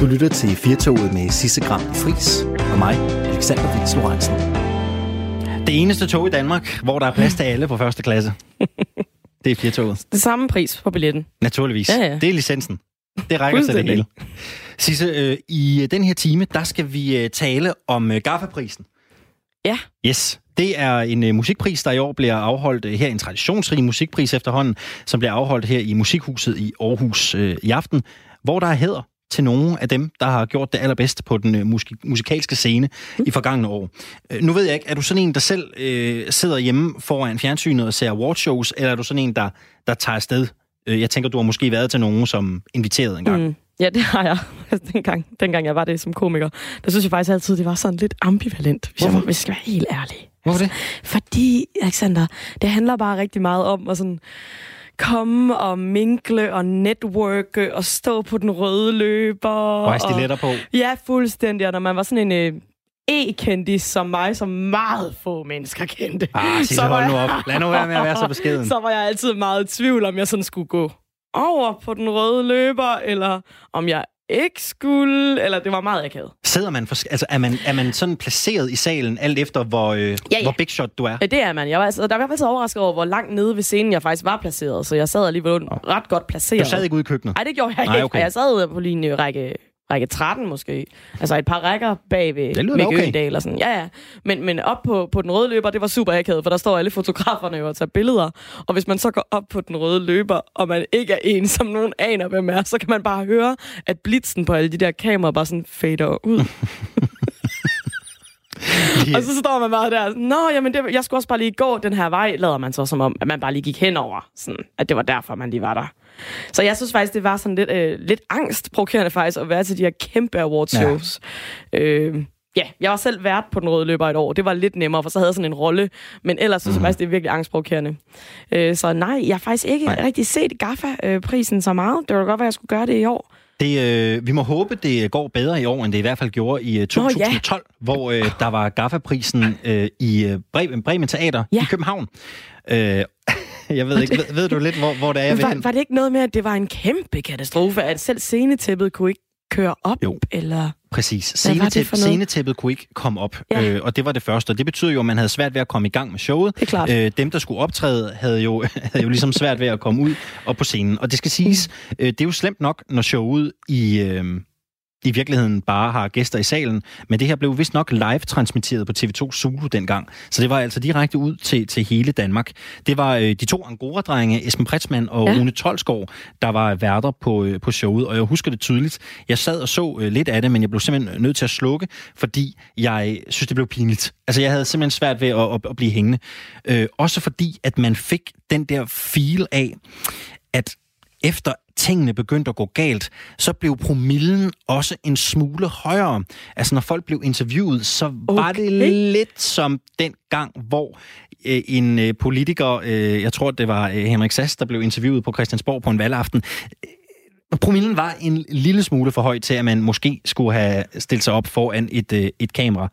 Du lytter til Firtoget med Sisse Gram Fris og mig, Alexander Vils Lorentzen. Det eneste tog i Danmark, hvor der er plads til alle på første klasse. Det er Firtoget. Det samme pris på billetten. Naturligvis. Ja, ja. Det er licensen. Det rækker til det hele. Sisse, øh, i den her time, der skal vi øh, tale om øh, Gaffa-prisen. Ja. Yes. Det er en øh, musikpris, der i år bliver afholdt øh, her, en traditionsrig musikpris efterhånden, som bliver afholdt her i Musikhuset i Aarhus øh, i aften, hvor der er hæder til nogle af dem, der har gjort det allerbedst på den øh, musik- musikalske scene mm. i forgangne år. Øh, nu ved jeg ikke, er du sådan en, der selv øh, sidder hjemme foran fjernsynet og ser awardshows, eller er du sådan en, der, der tager afsted? Øh, jeg tænker, du har måske været til nogen, som inviterede en gang. Mm. Ja, det har jeg. Altså, dengang, dengang jeg var det som komiker, der synes jeg faktisk altid, det var sådan lidt ambivalent, hvis, jeg, Hvorfor? hvis jeg skal være helt ærlig. Hvorfor det? Fordi, Alexander, det handler bare rigtig meget om at sådan komme og minkle og networke og stå på den røde løber. Og have stiletter på. Ja, fuldstændig. Og når man var sådan en øh, e-kendis som mig, som meget få mennesker kendte, Ah, Sisse, var hold nu jeg- op. Lad nu være med at være så beskeden. så var jeg altid meget i tvivl, om jeg sådan skulle gå over på den røde løber, eller om jeg ikke skulle, eller det var meget akavet. Sidder man, for, altså er man, er man sådan placeret i salen, alt efter hvor, øh, Ja, ja. hvor big shot du er? Ja, det er man. Jeg var, altså, der var jeg faktisk overrasket over, hvor langt nede ved scenen jeg faktisk var placeret, så jeg sad alligevel ret godt placeret. Du sad ikke ude i køkkenet? Nej, det gjorde jeg Nej, ikke. okay. Jeg sad på lige en række, række 13 måske. Altså et par rækker bag ved Mikke okay. Øgendal og sådan. Ja, ja. Men, men op på, på den røde løber, det var super akavet, for der står alle fotograferne jo og tager billeder. Og hvis man så går op på den røde løber, og man ikke er en, som nogen aner, hvem er, så kan man bare høre, at blitzen på alle de der kameraer bare sådan fader ud. Og så står man bare der, nå, jamen, det, jeg skulle også bare lige gå den her vej, lader man så som om, at man bare lige gik henover, sådan, at det var derfor, man lige var der. Så jeg synes faktisk, det var sådan lidt, øh, lidt angstprovokerende faktisk, at være til de her kæmpe awardshows. Ja. Øh, ja, jeg var selv vært på den røde løber et år. Det var lidt nemmere, for så havde jeg sådan en rolle. Men ellers synes jeg faktisk, det er virkelig angstprovokerende. Øh, så nej, jeg har faktisk ikke Nej. rigtig set GAFA-prisen så meget. Det var godt, at jeg skulle gøre det i år. Det, øh, vi må håbe, det går bedre i år, end det i hvert fald gjorde i øh, 2012, hvor øh, der var Gaffa-prisen øh, i øh, Bremen, Bremen Teater Ja. i København. Øh, jeg ved ikke, ved, ved du lidt, hvor, hvor det er, jeg vil Var, hen? var det ikke noget med, at det var en kæmpe katastrofe, at selv scenetæppet kunne ikke køre op? Jo. Eller... Præcis. Hvad var det Scenetæp, for noget? scenetæppet kunne ikke komme op, Ja. øh, og det var det første. Og det betyder jo, at man havde svært ved at komme i gang med showet. Det er klart. Øh, dem, der skulle optræde, havde jo, havde jo ligesom svært ved at komme ud og på scenen. Og det skal siges, Mm. øh, det er jo slemt nok, når showet i... Øh, i virkeligheden bare har gæster i salen, men det her blev vist nok live transmitteret på TV2 Zulu dengang. Så det var altså direkte ud til, til hele Danmark. Det var øh, de to Angora-drenge, Esben Pretzmann og. Ja. Rune Tolsgaard, der var værter på, øh, på showet, og jeg husker det tydeligt. Jeg sad og så øh, lidt af det, men jeg blev simpelthen nødt til at slukke, fordi jeg synes, det blev pinligt. Altså, jeg havde simpelthen svært ved at, at, at blive hængende. Øh, også fordi, at man fik den der feel af, at efter tingene begyndte at gå galt, så blev promillen også en smule højere. Altså, når folk blev interviewet, så okay. var det lidt som den gang, hvor øh, en øh, politiker, øh, jeg tror, det var øh, Henrik Sass, der blev interviewet på Christiansborg på en valgaften, Promillen var en lille smule for høj til, at man måske skulle have stillet sig op foran et, øh, et kamera.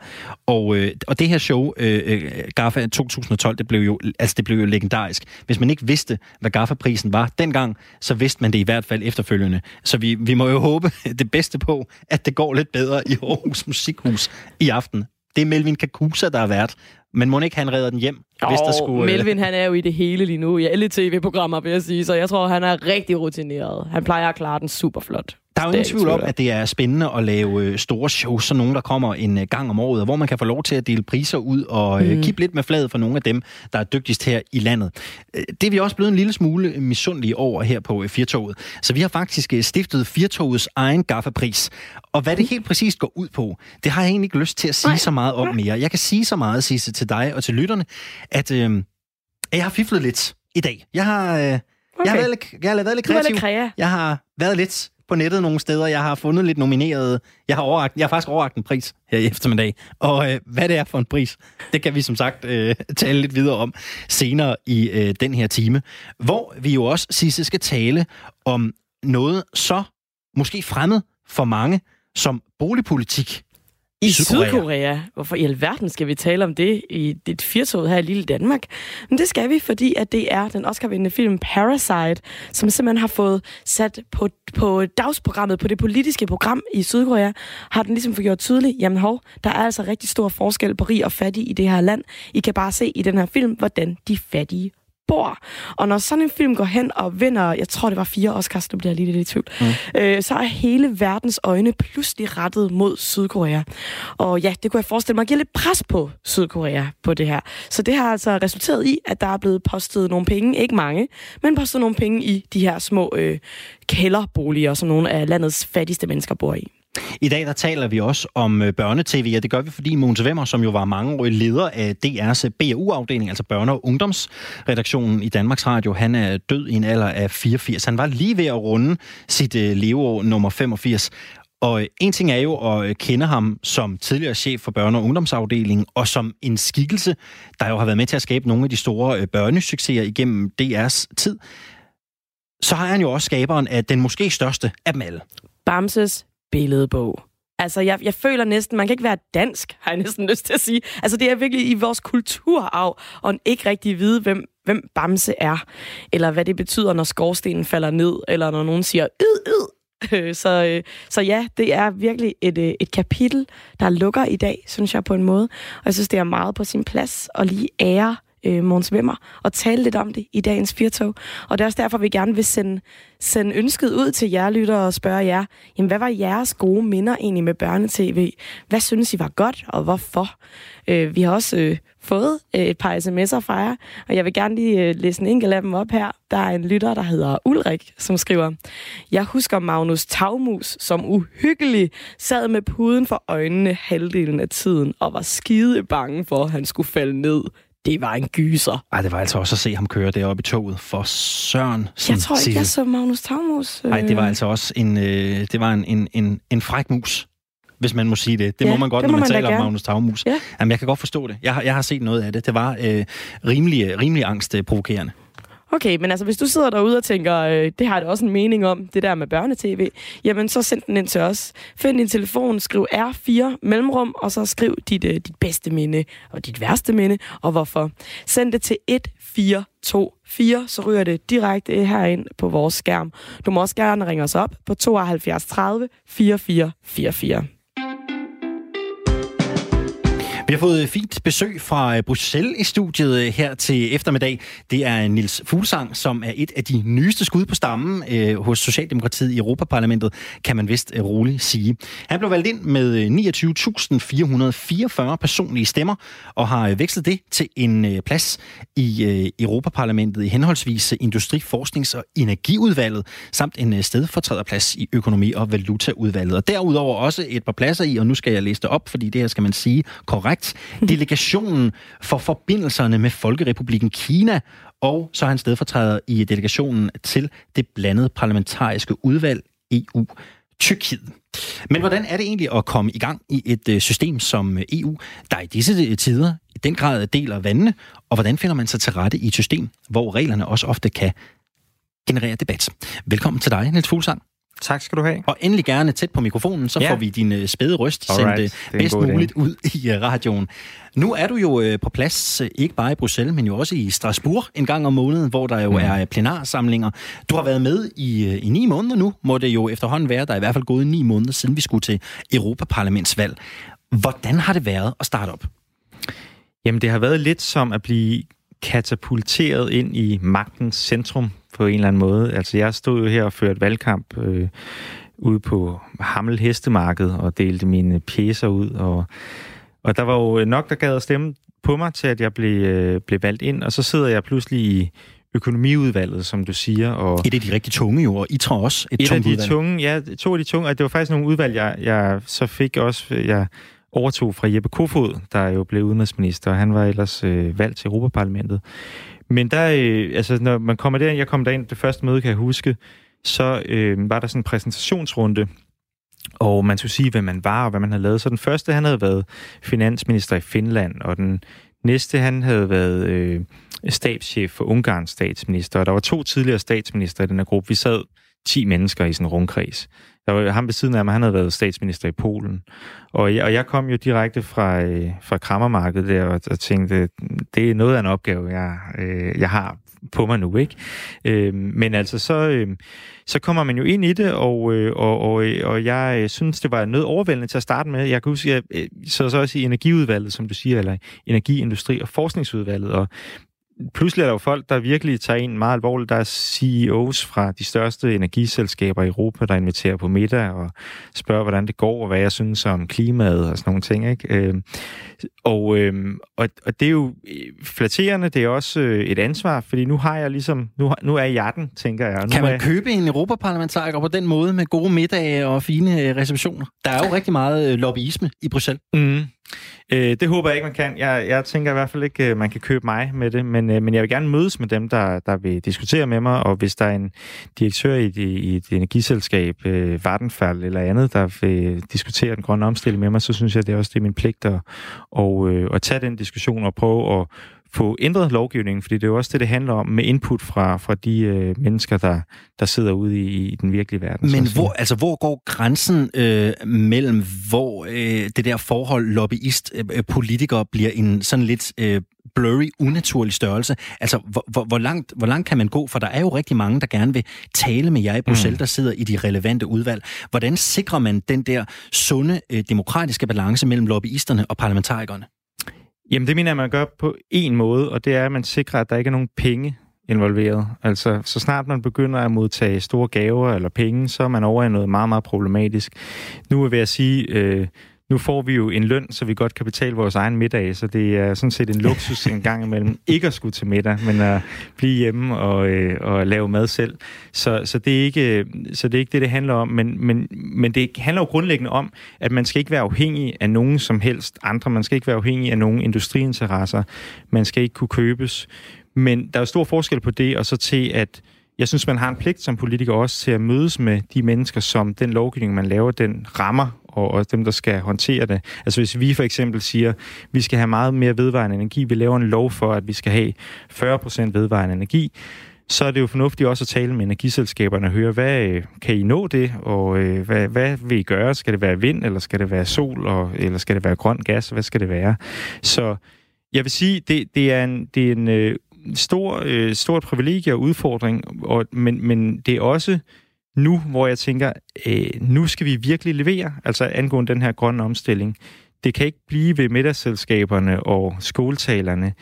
Og, øh, og det her show, øh, øh GAFA 2012, det blev, jo, altså det blev jo legendarisk. Hvis man ikke vidste, hvad GAFA-prisen var dengang, så vidste man det i hvert fald efterfølgende. Så vi, vi må jo håbe det bedste på, at det går lidt bedre i Aarhus Musikhus i aften. Det er Melvin Kakusa, der er vært. Men må ikke han redder den hjem, hvis der skulle... øh, Melvin, han er jo i det hele lige nu, i alle tv-programmer, vil jeg sige, så jeg tror, han er rigtig rutineret. Han plejer at klare den super flot. Der er jo er ingen tvivl om, at det er spændende at lave øh, store shows, så nogen, der kommer en øh, gang om året, hvor man kan få lov til at dele priser ud og øh, Mm. kippe lidt med fladet for nogle af dem, der er dygtigst her i landet. Det er vi også blevet en lille smule misundelige over her på Firtoget. Så vi har faktisk stiftet Firtogets egen gaffapris. Og hvad det helt præcist går ud på, det har jeg egentlig ikke lyst til at sige Nej. så meget om mere. Jeg kan sige så meget, Sisse, til dig og til lytterne, at øh, jeg har fiflet lidt i dag. Jeg har, øh, jeg har været lidt, jeg har været lidt Du kreativ. lidt kræa. Jeg har været lidt på nettet nogle steder. Jeg har fundet lidt nomineret. Jeg har, overragt, jeg har faktisk overragt en pris her i eftermiddag. Og øh, hvad det er for en pris, det kan vi som sagt øh, tale lidt videre om senere i øh, den her time. Hvor vi jo også, Sisse, skal tale om noget så måske fremmed for mange som boligpolitik. I Sydkorea. Sydkorea. Hvorfor i alverden skal vi tale om det i dit firtog her i lille Danmark? Men det skal vi, fordi at det er den Oscar-vindende film Parasite, som simpelthen har fået sat på, på dagsprogrammet, på det politiske program i Sydkorea, har den ligesom fået gjort tydeligt, jamen hov, der er altså rigtig stor forskel på rig og fattig i det her land. I kan bare se i den her film, hvordan de fattige bor. Og når sådan en film går hen og vinder, jeg tror det var fire Oscars, nu bliver jeg lige lidt i tvivl, mm. øh, så er hele verdens øjne pludselig rettet mod Sydkorea. Og ja, det kunne jeg forestille mig at give lidt pres på Sydkorea på det her. Så det har altså resulteret i, at der er blevet postet nogle penge, ikke mange, men postet nogle penge i de her små øh, kælderboliger, som nogle af landets fattigste mennesker bor i. I dag der taler vi også om øh, børnetv, og det gør vi, fordi Mogens Vemmer, som jo var mange leder af DR's BAU-afdeling, altså børne- og ungdomsredaktionen i Danmarks Radio, han er død i en alder af 84. Han var lige ved at runde sit øh, leveår nummer 85. Og øh, en ting er jo at kende ham som tidligere chef for børne- og ungdomsafdelingen, og som en skikkelse, der jo har været med til at skabe nogle af de store børnesucceser igennem DR's tid. Så har han jo også skaberen af den måske største af dem alle. Bamses billedbog. Altså, jeg, jeg føler næsten, man kan ikke være dansk, har jeg næsten lyst til at sige. Altså, det er virkelig i vores kulturarv, og ikke rigtig vide, hvem, hvem Bamse er, eller hvad det betyder, når skorstenen falder ned, eller når nogen siger, yd, yd. Øh, så, øh, så ja, det er virkelig et, øh, et kapitel, der lukker i dag, synes jeg på en måde. Og jeg synes, det er meget på sin plads at lige ære øh, Måns Vimmer og tale lidt om det i dagens Firtog. Og det er også derfor, vi gerne vil sende, sende ønsket ud til jer lyttere og spørge jer, jamen hvad var jeres gode minder egentlig med børnetv? Hvad synes I var godt, og hvorfor? Øh, vi har også øh, fået øh, et par sms'er fra jer, og jeg vil gerne lige øh, læse en enkelt af dem op her. Der er en lytter, der hedder Ulrik, som skriver, Jeg husker Magnus Tavmus, som uhyggelig sad med puden for øjnene halvdelen af tiden, og var skide bange for, at han skulle falde ned det var en gyser. Ej, det var altså også at se ham køre deroppe i toget. For søren. Jeg tror ikke, jeg så Magnus Tagmus. Nej, det var øh. altså også en, øh, det var en, en, en, en fræk mus hvis man må sige det. Det ja, må man godt, når man, man taler om Magnus Tagmus. Ja. Jamen, jeg kan godt forstå det. Jeg har, jeg har set noget af det. Det var øh, rimelig, rimelig angstprovokerende. Okay, men altså hvis du sidder derude og tænker, øh, det har det også en mening om, det der med børnetv, jamen så send den ind til os. Find din telefon, skriv R4 mellemrum, og så skriv dit, øh, dit bedste minde og dit værste minde, og hvorfor. Send det til 1424, så ryger det direkte herind på vores skærm. Du må også gerne ringe os op på 72 30 44 44. Vi har fået fint besøg fra øh, Bruxelles i studiet øh, her til eftermiddag. Det er Nils Fuglsang, som er et af de nyeste skud på stammen øh, hos Socialdemokratiet i Europaparlamentet, kan man vist øh, roligt sige. Han blev valgt ind med 29.444 personlige stemmer og har vekslet det til en plads i øh, Europaparlamentet i henholdsvis Industri-, Forsknings- og Energiudvalget, samt en stedfortræderplads i Økonomi- og Valutaudvalget. Og derudover også et par pladser i, og nu skal jeg læse det op, fordi det her skal man sige korrekt, korrekt, delegationen for forbindelserne med Folkerepubliken Kina, og så er han stedfortræder i delegationen til det blandede parlamentariske udvalg EU Tyrkiet. Men hvordan er det egentlig at komme i gang i et øh, system som øh, EU, der i disse øh, tider i den grad deler vandene, og hvordan finder man sig til rette i et system, hvor reglerne også ofte kan generere debat? Velkommen til dig, Niels Fuglsang. Tak skal du have. Og endelig gerne tæt på mikrofonen, så ja. får vi din uh, spæde røst Alright. sendt uh, bedst muligt idé. ud i uh, radioen. Nu er du jo uh, på plads, uh, ikke bare i Bruxelles, men jo også i Strasbourg en gang om måneden, hvor der jo mm. er plenarsamlinger. Du har været med i, uh, i ni måneder nu, må det jo efterhånden være. Der er i hvert fald gået ni måneder, siden vi skulle til Europaparlamentsvalg. Hvordan har det været at starte op? Jamen, det har været lidt som at blive katapulteret ind i magtens centrum på en eller anden måde. Altså, jeg stod jo her og førte valgkamp øh, ude på Hammel Hestemarked og delte mine pjæser ud, og, og der var jo nok, der gad at stemme på mig til, at jeg blev, øh, blev valgt ind, og så sidder jeg pludselig i økonomiudvalget, som du siger. Og et af de rigtig tunge jo, og I tror også et, et tungt af de udvalg. tunge, ja, to af de tunge, og det var faktisk nogle udvalg, jeg, jeg så fik også, jeg overtog fra Jeppe Kofod, der jo blev udenrigsminister, og han var ellers øh, valgt til Europaparlamentet. Men der, øh, altså, når man kommer derind, jeg kom derind, det første møde, kan jeg huske, så øh, var der sådan en præsentationsrunde, og man skulle sige, hvem man var og hvad man havde lavet. Så den første, han havde været finansminister i Finland, og den næste, han havde været øh, stabschef for Ungarns statsminister, og der var to tidligere statsminister i den her gruppe. Vi sad 10 mennesker i sådan en rundkreds. Der var ham ved siden af mig, han havde været statsminister i Polen. Og jeg, og jeg kom jo direkte fra, øh, fra krammermarkedet der og, og tænkte, det er noget af en opgave, jeg, øh, jeg har på mig nu, ikke? Øh, men altså, så, øh, så kommer man jo ind i det, og, øh, og, og, og jeg øh, synes, det var noget overvældende til at starte med. Jeg kan huske, jeg øh, så, så også i energiudvalget, som du siger, eller energiindustri- og forskningsudvalget, og pludselig er der jo folk, der virkelig tager en meget alvorligt. Der er CEOs fra de største energiselskaber i Europa, der inviterer på middag og spørger, hvordan det går, og hvad jeg synes om klimaet og sådan nogle ting. Ikke? Øh, og, øh, og, og det er jo flatterende, det er også øh, et ansvar, fordi nu har jeg ligesom, nu, nu er jeg den, tænker jeg. Nu kan man jeg... købe en europaparlamentariker på den måde med gode middage og fine øh, receptioner? Der er jo rigtig meget øh, lobbyisme i Bruxelles. Mm. Øh, det håber jeg ikke, man kan. Jeg, jeg tænker i hvert fald ikke, øh, man kan købe mig med det, men, øh, men jeg vil gerne mødes med dem, der, der vil diskutere med mig, og hvis der er en direktør i, i et energiselskab, øh, Vattenfall eller andet, der vil diskutere den grønne omstilling med mig, så synes jeg, det er også det er min pligt at, og, øh, at tage den diskussion og prøve at få ændret lovgivningen, fordi det er jo også det, det handler om, med input fra, fra de øh, mennesker, der, der sidder ude i, i den virkelige verden. Men hvor, altså, hvor går grænsen øh, mellem, hvor øh, det der forhold lobbyist-politiker øh, bliver en sådan lidt øh, blurry, unaturlig størrelse? Altså, hvor, hvor, hvor, langt, hvor langt kan man gå? For der er jo rigtig mange, der gerne vil tale med jer i Bruxelles, mm. der sidder i de relevante udvalg. Hvordan sikrer man den der sunde, øh, demokratiske balance mellem lobbyisterne og parlamentarikerne? Jamen det mener jeg, man gør på en måde, og det er, at man sikrer, at der ikke er nogen penge involveret. Altså, så snart man begynder at modtage store gaver eller penge, så er man over i noget meget, meget problematisk. Nu vil jeg sige, øh, nu får vi jo en løn, så vi godt kan betale vores egen middag, så det er sådan set en luksus en gang imellem ikke at skulle til middag, men at blive hjemme og, øh, og lave mad selv. Så, så, det er ikke, så det er ikke det, det handler om, men, men, men det handler jo grundlæggende om, at man skal ikke være afhængig af nogen som helst andre. Man skal ikke være afhængig af nogen industriinteresser. Man skal ikke kunne købes. Men der er jo stor forskel på det, og så til at jeg synes, man har en pligt som politiker også til at mødes med de mennesker, som den lovgivning, man laver, den rammer og, og dem, der skal håndtere det. Altså hvis vi for eksempel siger, at vi skal have meget mere vedvarende energi, vi laver en lov for, at vi skal have 40% vedvarende energi, så er det jo fornuftigt også at tale med energiselskaberne og høre, hvad øh, kan I nå det, og øh, hvad, hvad vil I gøre? Skal det være vind, eller skal det være sol, og, eller skal det være grøn gas? Hvad skal det være? Så jeg vil sige, det, det er en, det er en øh, stor, øh, stort privilegie og udfordring, og, men, men det er også nu, hvor jeg tænker, øh, nu skal vi virkelig levere, altså angående den her grønne omstilling. Det kan ikke blive ved middagsselskaberne og skoletalerne.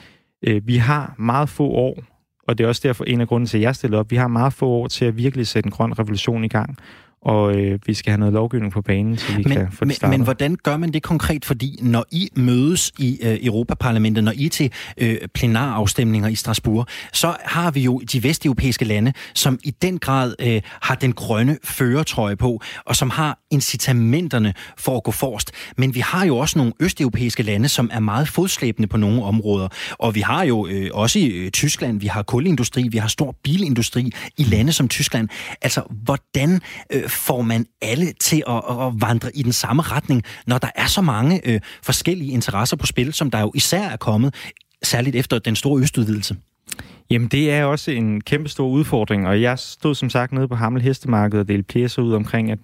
Øh, vi har meget få år, og det er også derfor en af grunden til, at jeg stillede op. Vi har meget få år til at virkelig sætte en grøn revolution i gang og øh, vi skal have noget lovgivning på banen, så vi men, kan få det startet. Men, men hvordan gør man det konkret? Fordi når I mødes i øh, Europaparlamentet, når I er til øh, plenarafstemninger i Strasbourg, så har vi jo de vesteuropæiske lande, som i den grad øh, har den grønne føretrøje på, og som har incitamenterne for at gå forrest. Men vi har jo også nogle østeuropæiske lande, som er meget fodslæbende på nogle områder. Og vi har jo øh, også i øh, Tyskland, vi har kulindustri, vi har stor bilindustri i lande som Tyskland. Altså, hvordan øh, får man alle til at, at vandre i den samme retning, når der er så mange øh, forskellige interesser på spil, som der jo især er kommet, særligt efter den store østudvidelse? Jamen, det er også en kæmpe stor udfordring, og jeg stod som sagt nede på Hamel Hestemarked og delte pjæser ud omkring, at,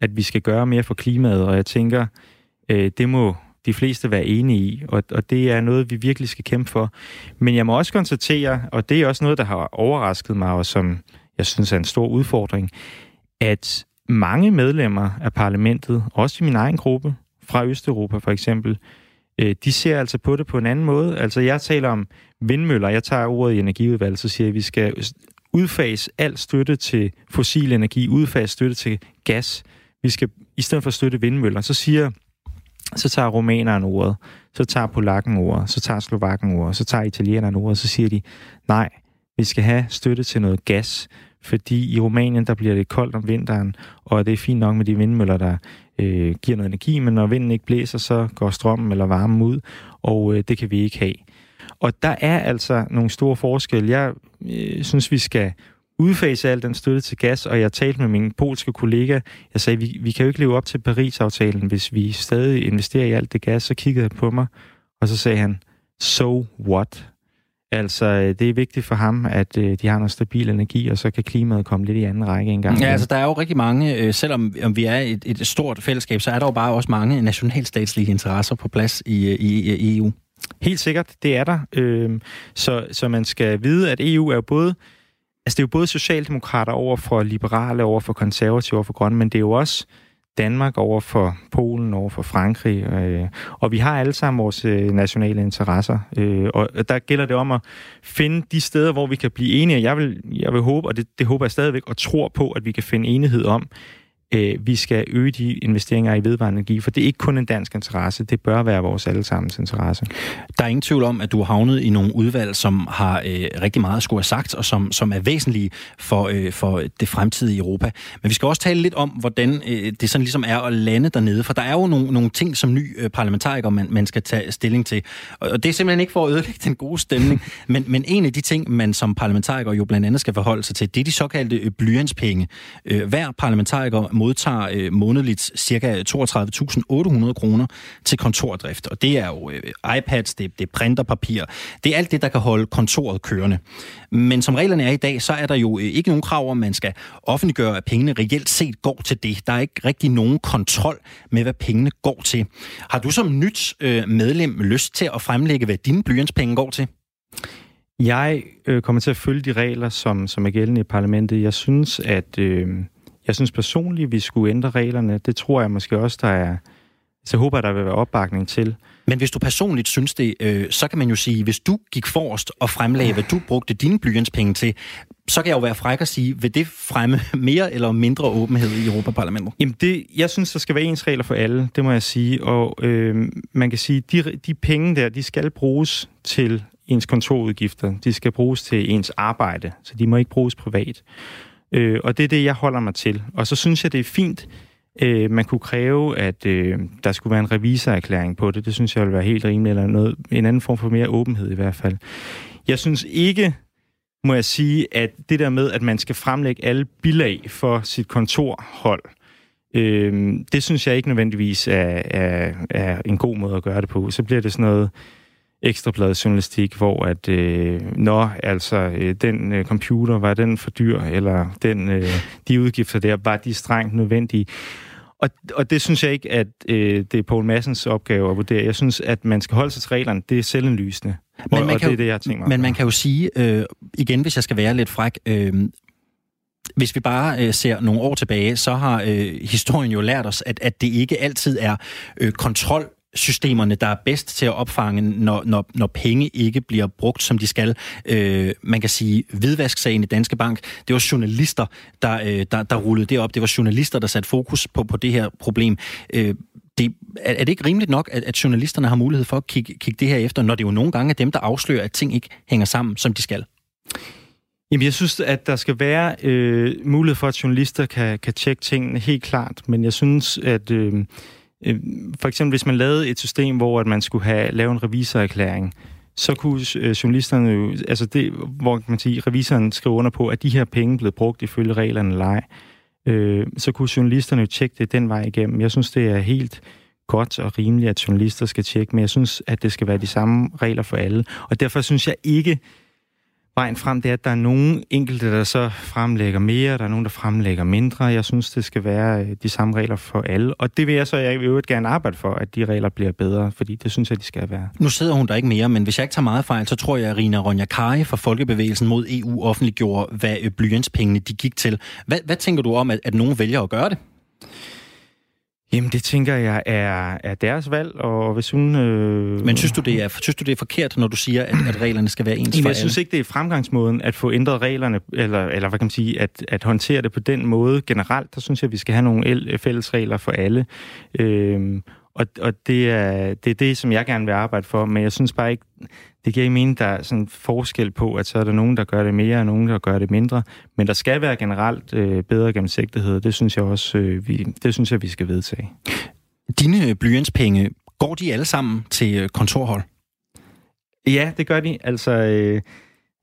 at vi skal gøre mere for klimaet, og jeg tænker, øh, det må de fleste være enige i, og, og det er noget, vi virkelig skal kæmpe for. Men jeg må også konstatere, og det er også noget, der har overrasket mig, og som jeg synes er en stor udfordring, at mange medlemmer af parlamentet, også i min egen gruppe, fra Østeuropa for eksempel, øh, de ser altså på det på en anden måde. Altså jeg taler om vindmøller, jeg tager ordet i energiudvalget, så siger jeg, at vi skal udfase al støtte til fossil energi, udfase støtte til gas. Vi skal i stedet for støtte vindmøller, så siger så tager rumæneren ordet, så tager polakken ordet, så tager slovakken ordet, så tager italieneren ordet, så siger de, nej, vi skal have støtte til noget gas, fordi i Rumænien, der bliver det koldt om vinteren, og det er fint nok med de vindmøller, der øh, giver noget energi, men når vinden ikke blæser, så går strømmen eller varmen ud, og øh, det kan vi ikke have. Og der er altså nogle store forskelle. Jeg øh, synes, vi skal udfase al den støtte til gas, og jeg talte med min polske kollega, jeg sagde, vi, vi kan jo ikke leve op til Paris-aftalen, hvis vi stadig investerer i alt det gas, så kiggede han på mig, og så sagde han, so what? Altså, øh, det er vigtigt for ham, at øh, de har noget stabil energi, og så kan klimaet komme lidt i anden række engang. Ja, altså der er jo rigtig mange, øh, selvom om vi er et, et stort fællesskab, så er der jo bare også mange nationalstatslige interesser på plads i, i, i EU. Helt sikkert, det er der. Øh, så, så man skal vide, at EU er jo både Altså, det er jo både socialdemokrater over for liberale, over for konservative, over for grønne, men det er jo også Danmark over for Polen, over for Frankrig. Øh, og vi har alle sammen vores øh, nationale interesser. Øh, og der gælder det om at finde de steder, hvor vi kan blive enige. Jeg vil, jeg vil håbe, og det, det håber jeg stadigvæk, og tror på, at vi kan finde enighed om, øh, vi skal øge de investeringer i vedvarende energi, for det er ikke kun en dansk interesse, det bør være vores allesammens interesse. Der er ingen tvivl om, at du har havnet i nogle udvalg, som har øh, rigtig meget at skulle have sagt, og som, som er væsentlige for, øh, for det fremtidige Europa. Men vi skal også tale lidt om, hvordan øh, det sådan ligesom er at lande dernede, for der er jo nogle, nogle ting som ny øh, parlamentariker, man, man skal tage stilling til. Og det er simpelthen ikke for at ødelægge den gode stemning, men, men en af de ting, man som parlamentariker jo blandt andet skal forholde sig til, det er de såkaldte øh, blyantspenge. Øh, hver parlamentariker modtager øh, månedligt ca. 32.800 kroner til kontordrift. Og det er jo øh, iPads, det, det er printerpapir, det er alt det, der kan holde kontoret kørende. Men som reglerne er i dag, så er der jo øh, ikke nogen krav om, at man skal offentliggøre, at pengene reelt set går til det. Der er ikke rigtig nogen kontrol med, hvad pengene går til. Har du som nyt øh, medlem lyst til at fremlægge, hvad dine blyantspenge går til? Jeg øh, kommer til at følge de regler, som, som er gældende i parlamentet. Jeg synes, at øh, jeg synes personligt, vi skulle ændre reglerne. Det tror jeg måske også, der er... Så håber jeg, der vil være opbakning til. Men hvis du personligt synes det, øh, så kan man jo sige, hvis du gik forrest og fremlagde, hvad du brugte dine blyantspenge til, så kan jeg jo være fræk at sige, vil det fremme mere eller mindre åbenhed i Europaparlamentet? Jamen, det, jeg synes, der skal være ens regler for alle, det må jeg sige. Og øh, man kan sige, de, de penge der, de skal bruges til ens kontorudgifter. De skal bruges til ens arbejde, så de må ikke bruges privat. Øh, og det er det, jeg holder mig til. Og så synes jeg, det er fint, øh, man kunne kræve, at øh, der skulle være en revisorerklæring på det. Det synes jeg ville være helt rimeligt, eller noget, en anden form for mere åbenhed i hvert fald. Jeg synes ikke, må jeg sige, at det der med, at man skal fremlægge alle bilag for sit kontorhold, øh, det synes jeg ikke nødvendigvis er, er, er en god måde at gøre det på. Så bliver det sådan noget ekstrabladet journalistik, hvor at, øh, nå, altså, øh, den øh, computer, var den for dyr, eller den, øh, de udgifter der, var de strengt nødvendige? Og, og det synes jeg ikke, at øh, det er Poul Massens opgave at vurdere. Jeg synes, at man skal holde sig til reglerne. Det er selvindlysende. Men man og, kan og det er det, jeg tænker Men man kan jo sige, øh, igen, hvis jeg skal være lidt fræk, øh, hvis vi bare øh, ser nogle år tilbage, så har øh, historien jo lært os, at, at det ikke altid er øh, kontrol systemerne, der er bedst til at opfange, når, når, når penge ikke bliver brugt, som de skal. Øh, man kan sige, hvidvasksagen i Danske Bank, det var journalister, der, øh, der, der rullede det op. Det var journalister, der satte fokus på, på det her problem. Øh, det, er, er det ikke rimeligt nok, at, at journalisterne har mulighed for at kigge, kigge det her efter, når det jo nogle gange er dem, der afslører, at ting ikke hænger sammen, som de skal? Jamen, jeg synes, at der skal være øh, mulighed for, at journalister kan, kan tjekke tingene helt klart, men jeg synes, at... Øh, Øh, for eksempel, hvis man lavede et system, hvor at man skulle have lave en revisorerklæring, så kunne øh, journalisterne jo, altså det, hvor man sige, revisoren skriver under på, at de her penge blev brugt ifølge reglerne eller ej, øh, så kunne journalisterne jo tjekke det den vej igennem. Jeg synes, det er helt godt og rimeligt, at journalister skal tjekke, men jeg synes, at det skal være de samme regler for alle. Og derfor synes jeg ikke, vejen frem, det er, at der er nogen enkelte, der så fremlægger mere, der er nogen, der fremlægger mindre. Jeg synes, det skal være øh, de samme regler for alle. Og det vil jeg så jeg øvrigt gerne arbejde for, at de regler bliver bedre, fordi det synes jeg, de skal være. Nu sidder hun der ikke mere, men hvis jeg ikke tager meget fejl, så tror jeg, at Rina Ronja Kari fra Folkebevægelsen mod EU offentliggjorde, hvad øh, blyantspengene de gik til. Hvad, hvad tænker du om, at, at nogen vælger at gøre det? Jamen, det tænker jeg er, er deres valg, og hvis hun... Øh... Men synes du, det er, synes du, det er forkert, når du siger, at, at reglerne skal være ens Jamen, for jeg alle? synes ikke, det er fremgangsmåden at få ændret reglerne, eller, eller hvad kan man sige, at, at håndtere det på den måde generelt. Der synes jeg, at vi skal have nogle fælles regler for alle. Øh, og, og det, er, det er det, som jeg gerne vil arbejde for, men jeg synes bare ikke, det giver ikke mening, der er sådan forskel på, at så er der nogen, der gør det mere, og nogen, der gør det mindre. Men der skal være generelt øh, bedre gennemsigtighed, det synes jeg også, øh, vi, det synes jeg, vi skal vedtage. Dine øh, blyantspenge, går de alle sammen til øh, kontorhold? Ja, det gør de. Altså, øh,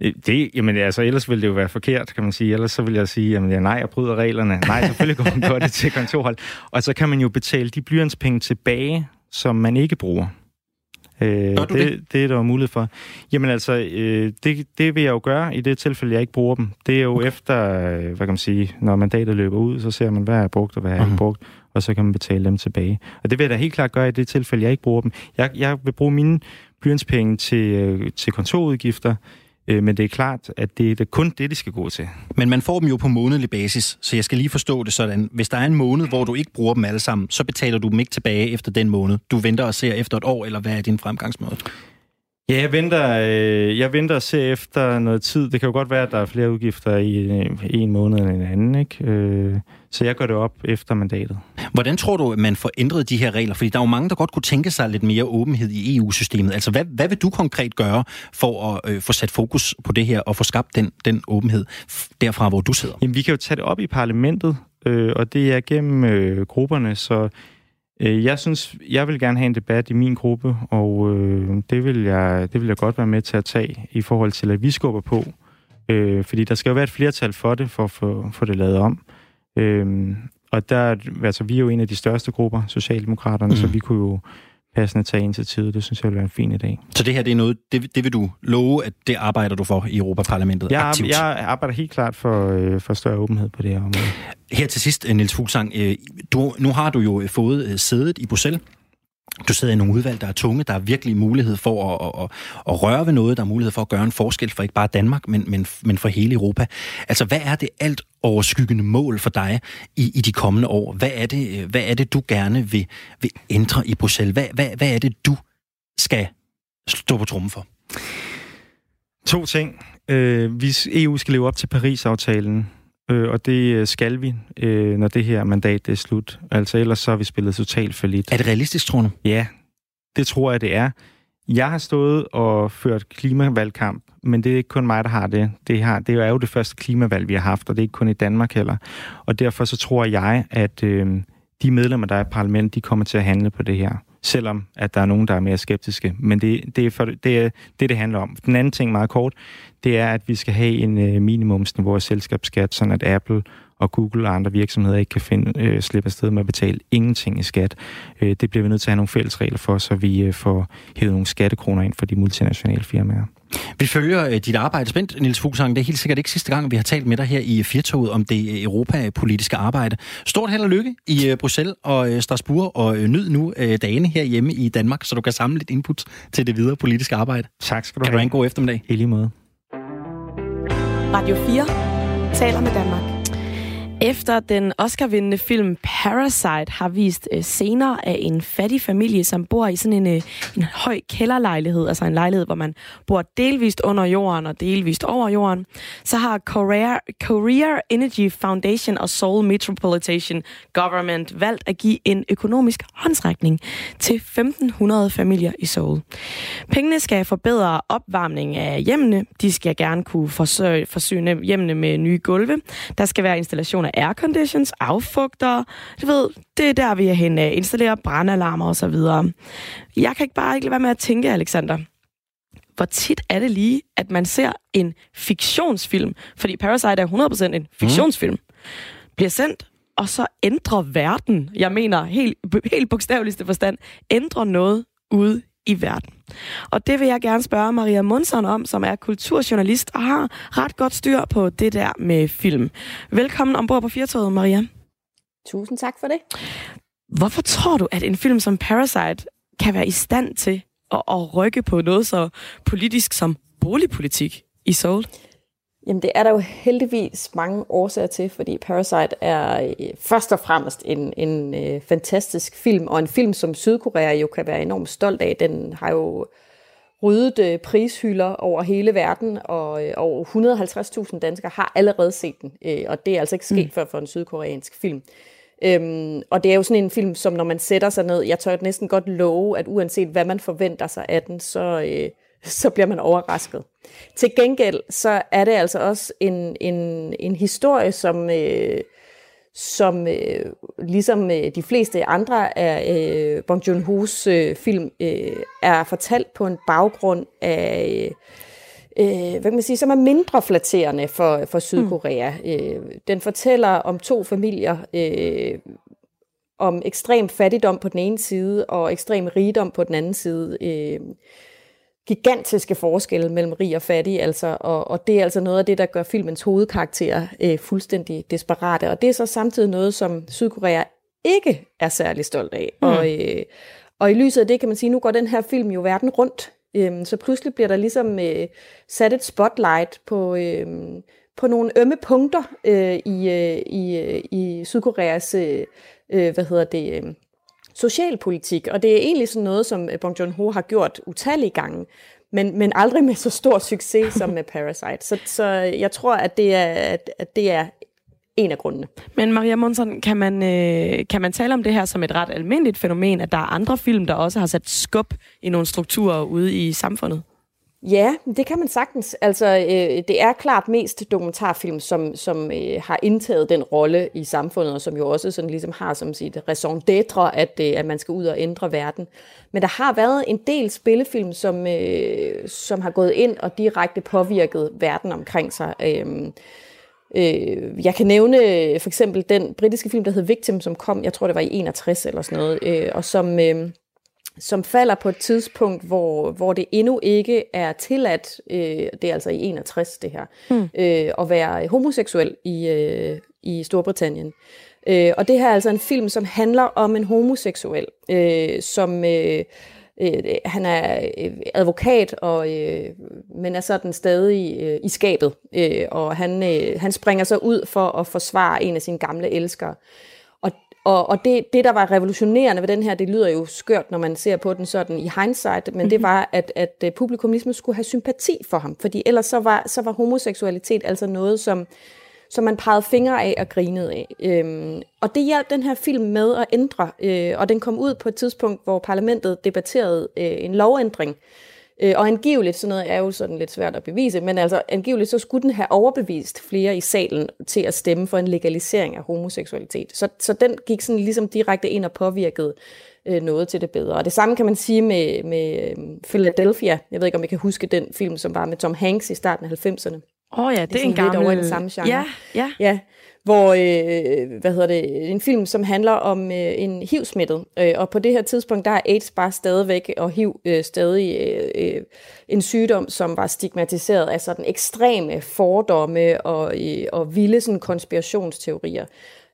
Øh, det, jamen altså, ellers ville det jo være forkert, kan man sige. Ellers så vil jeg sige, jamen ja, nej, jeg bryder reglerne. Nej, selvfølgelig går man det til kontorhold. Og så kan man jo betale de blyantspenge tilbage, som man ikke bruger. Øh, det, det? det er der jo mulighed for. Jamen altså, øh, det, det vil jeg jo gøre i det tilfælde, jeg ikke bruger dem. Det er jo okay. efter, hvad kan man sige, når mandatet løber ud, så ser man, hvad er brugt og hvad er Mhm. ikke brugt, og så kan man betale dem tilbage. Og det vil jeg da helt klart gøre i det tilfælde, jeg ikke bruger dem. Jeg, jeg vil bruge mine blyantspenge til, øh, til kontorudgifter, øh, men det er klart, at det er kun det, de skal gå til. Men man får dem jo på månedlig basis, så jeg skal lige forstå det sådan. Hvis der er en måned, hvor du ikke bruger dem alle sammen, så betaler du dem ikke tilbage efter den måned. Du venter og ser efter et år, eller hvad er din fremgangsmåde? Ja, jeg venter, øh, jeg venter og ser efter noget tid. Det kan jo godt være, at der er flere udgifter i øh, en måned end en anden, ikke? Øh, så jeg gør det op efter mandatet. Hvordan tror du, at man får ændret de her regler? Fordi der er jo mange, der godt kunne tænke sig lidt mere åbenhed i EU-systemet. Altså, hvad, hvad vil du konkret gøre for at øh, få sat fokus på det her og få skabt den, den åbenhed derfra, hvor du sidder? Jamen, vi kan jo tage det op i parlamentet, øh, og det er gennem øh, grupperne, så jeg synes, jeg vil gerne have en debat i min gruppe, og øh, det, vil jeg, det vil jeg godt være med til at tage i forhold til, at vi skubber på. Øh, fordi der skal jo være et flertal for det, for at få, det lavet om. Øh, og der, altså, vi er jo en af de største grupper, Socialdemokraterne, mm. så vi kunne jo passende tage initiativet. Det synes jeg ville være en fin idé. Så det her, det er noget, det, det vil du love, at det arbejder du for i Europaparlamentet Jeg, aktivt? jeg arbejder helt klart for, øh, for større åbenhed på det her område. Her til sidst, øh, Niels Fuglsang, øh, du, nu har du jo øh, fået øh, sædet i Bruxelles. Du sidder i nogle udvalg, der er tunge. Der er virkelig mulighed for at, at, at, at røre ved noget. Der er mulighed for at gøre en forskel for ikke bare Danmark, men, men, men for hele Europa. Altså, hvad er det alt overskyggende mål for dig i, i de kommende år? Hvad er det, hvad er det du gerne vil, vil ændre i Bruxelles? Hvad, hvad, hvad er det, du skal stå på trummen for? To ting. Øh, hvis EU skal leve op til Paris-aftalen, øh, og det øh, skal vi, øh, når det her mandat det er slut. Altså ellers så har vi spillet totalt for lidt. Er det realistisk, tror du? Ja, det tror jeg, det er. Jeg har stået og ført klimavalgkamp, men det er ikke kun mig, der har det. Det, har, det er jo det første klimavalg, vi har haft, og det er ikke kun i Danmark heller. Og derfor så tror jeg, at øh, de medlemmer, der er i parlamentet, de kommer til at handle på det her. Selvom at der er nogen, der er mere skeptiske. Men det, det, er, for, det er det, det handler om. Den anden ting, meget kort, det er, at vi skal have en øh, minimumsniveau af selskabsskat, sådan at Apple og Google og andre virksomheder ikke kan finde, øh, slippe afsted med at betale ingenting i skat. Øh, det bliver vi nødt til at have nogle fælles regler for, så vi øh, får hævet nogle skattekroner ind for de multinationale firmaer. Vi følger øh, dit arbejde spændt, Niels Fuglsang. Det er helt sikkert ikke sidste gang, vi har talt med dig her i Firtoget om det øh, europapolitiske arbejde. Stort held og lykke i øh, Bruxelles og øh, Strasbourg, og øh, nyd nu øh, dagene herhjemme i Danmark, så du kan samle lidt input til det videre politiske arbejde. Tak skal du Kan du have. have en god eftermiddag? I lige måde. Radio 4 taler med Danmark. Efter den Oscar-vindende film Parasite har vist øh, scener af en fattig familie, som bor i sådan en, øh, en høj kælderlejlighed, altså en lejlighed, hvor man bor delvist under jorden og delvist over jorden, så har Korea, Korea Energy Foundation og Seoul Metropolitan Government valgt at give en økonomisk håndsrækning til 1.500 familier i Seoul. Pengene skal forbedre opvarmning af hjemmene. De skal gerne kunne forsøge, forsyne hjemmene med nye gulve. Der skal være installation af airconditions, affugter. Du ved, det er der, vi er hen af. Installere brandalarmer og så videre. Jeg kan ikke bare ikke lade være med at tænke, Alexander. Hvor tit er det lige, at man ser en fiktionsfilm, fordi Parasite er 100% en fiktionsfilm, bliver sendt, og så ændrer verden, jeg mener helt, helt bogstaveligste forstand, ændrer noget ude i verden. Og det vil jeg gerne spørge Maria Munson om, som er kulturjournalist og har ret godt styr på det der med film. Velkommen ombord på Firtoget, Maria. Tusind tak for det. Hvorfor tror du, at en film som Parasite kan være i stand til at, at rykke på noget så politisk som boligpolitik i Seoul? Jamen, det er der jo heldigvis mange årsager til, fordi Parasite er øh, først og fremmest en, en øh, fantastisk film, og en film, som Sydkorea jo kan være enormt stolt af. Den har jo ryddet øh, prishylder over hele verden, og øh, over 150.000 danskere har allerede set den, øh, og det er altså ikke sket mm. før for en sydkoreansk film. Øhm, og det er jo sådan en film, som når man sætter sig ned, jeg tør næsten godt love, at uanset hvad man forventer sig af den, så, øh, så bliver man overrasket. Til gengæld, så er det altså også en, en, en historie, som, øh, som øh, ligesom øh, de fleste andre af øh, Bong Joon-ho's øh, film, øh, er fortalt på en baggrund af... Øh, øh, hvad kan man sige, som er mindre flatterende for, for Sydkorea. Mm. Øh, den fortæller om to familier, øh, om ekstrem fattigdom på den ene side, og ekstrem rigdom på den anden side. Øh, gigantiske forskelle mellem rig og fattig, altså, og, og det er altså noget af det, der gør filmens hovedkarakter øh, fuldstændig desperate. Og det er så samtidig noget, som Sydkorea ikke er særlig stolt af. Mm. Og, øh, og i lyset af det kan man sige, nu går den her film jo verden rundt. Øhm, så pludselig bliver der ligesom øh, sat et spotlight på, øh, på nogle ømme punkter øh, i, øh, i, øh, i Sydkoreas øh, øh, hvad hedder det, øh, socialpolitik. Og det er egentlig sådan noget, som øh, Bong Joon-ho har gjort utallige gange, men, men aldrig med så stor succes som med Parasite. Så, så jeg tror, at det er, at det er en af grundene. Men Maria Monson, kan man, øh, kan man tale om det her som et ret almindeligt fænomen, at der er andre film, der også har sat skub i nogle strukturer ude i samfundet? Ja, det kan man sagtens. Altså, øh, det er klart mest dokumentarfilm, som, som øh, har indtaget den rolle i samfundet, og som jo også sådan ligesom har som sit raison d'être, at, øh, at man skal ud og ændre verden. Men der har været en del spillefilm, som, øh, som har gået ind og direkte påvirket verden omkring sig. Øh, Øh, jeg kan nævne øh, for eksempel den britiske film, der hed Victim, som kom, jeg tror det var i 61 eller sådan noget, øh, og som, øh, som falder på et tidspunkt, hvor, hvor det endnu ikke er tilladt, øh, det er altså i 61 det her, mm. øh, at være homoseksuel i, øh, i Storbritannien. Øh, og det her er altså en film, som handler om en homoseksuel, øh, som... Øh, øh, han er øh, advokat, og, øh, men er sådan stadig øh, i skabet. Øh, og han, øh, han springer så ud for at forsvare en af sine gamle elskere. Og, og, det, det, der var revolutionerende ved den her, det lyder jo skørt, når man ser på den sådan i hindsight, men mm-hmm. det mhm. var, at, at øh, publikum ligesom skulle have sympati for ham. Fordi ellers så var, så var homoseksualitet altså noget, som som man pegede fingre af og grinede af. Øhm, og det hjalp den her film med at ændre, øh, og den kom ud på et tidspunkt, hvor parlamentet debatterede øh, en lovændring. Øh, og angiveligt, sådan noget er jo sådan lidt svært at bevise, men altså angiveligt så skulle den have overbevist flere i salen til at stemme for en legalisering af homoseksualitet. Så, så den gik sådan ligesom direkte ind og påvirkede øh, noget til det bedre. Og det samme kan man sige med, med øhm, Philadelphia. Jeg ved ikke, om I kan huske den film, som var med Tom Hanks i starten af 90'erne. Åh oh ja, det, det er, en gammel... over den samme genre. Ja, ja. ja hvor, øh, hvad hedder det, en film, som handler om øh, en HIV-smittet. Øh, og på det her tidspunkt, der er AIDS bare stadigvæk, og HIV øh, stadig øh, øh, en sygdom, som var stigmatiseret af sådan ekstreme fordomme og, øh, og vilde sådan, konspirationsteorier.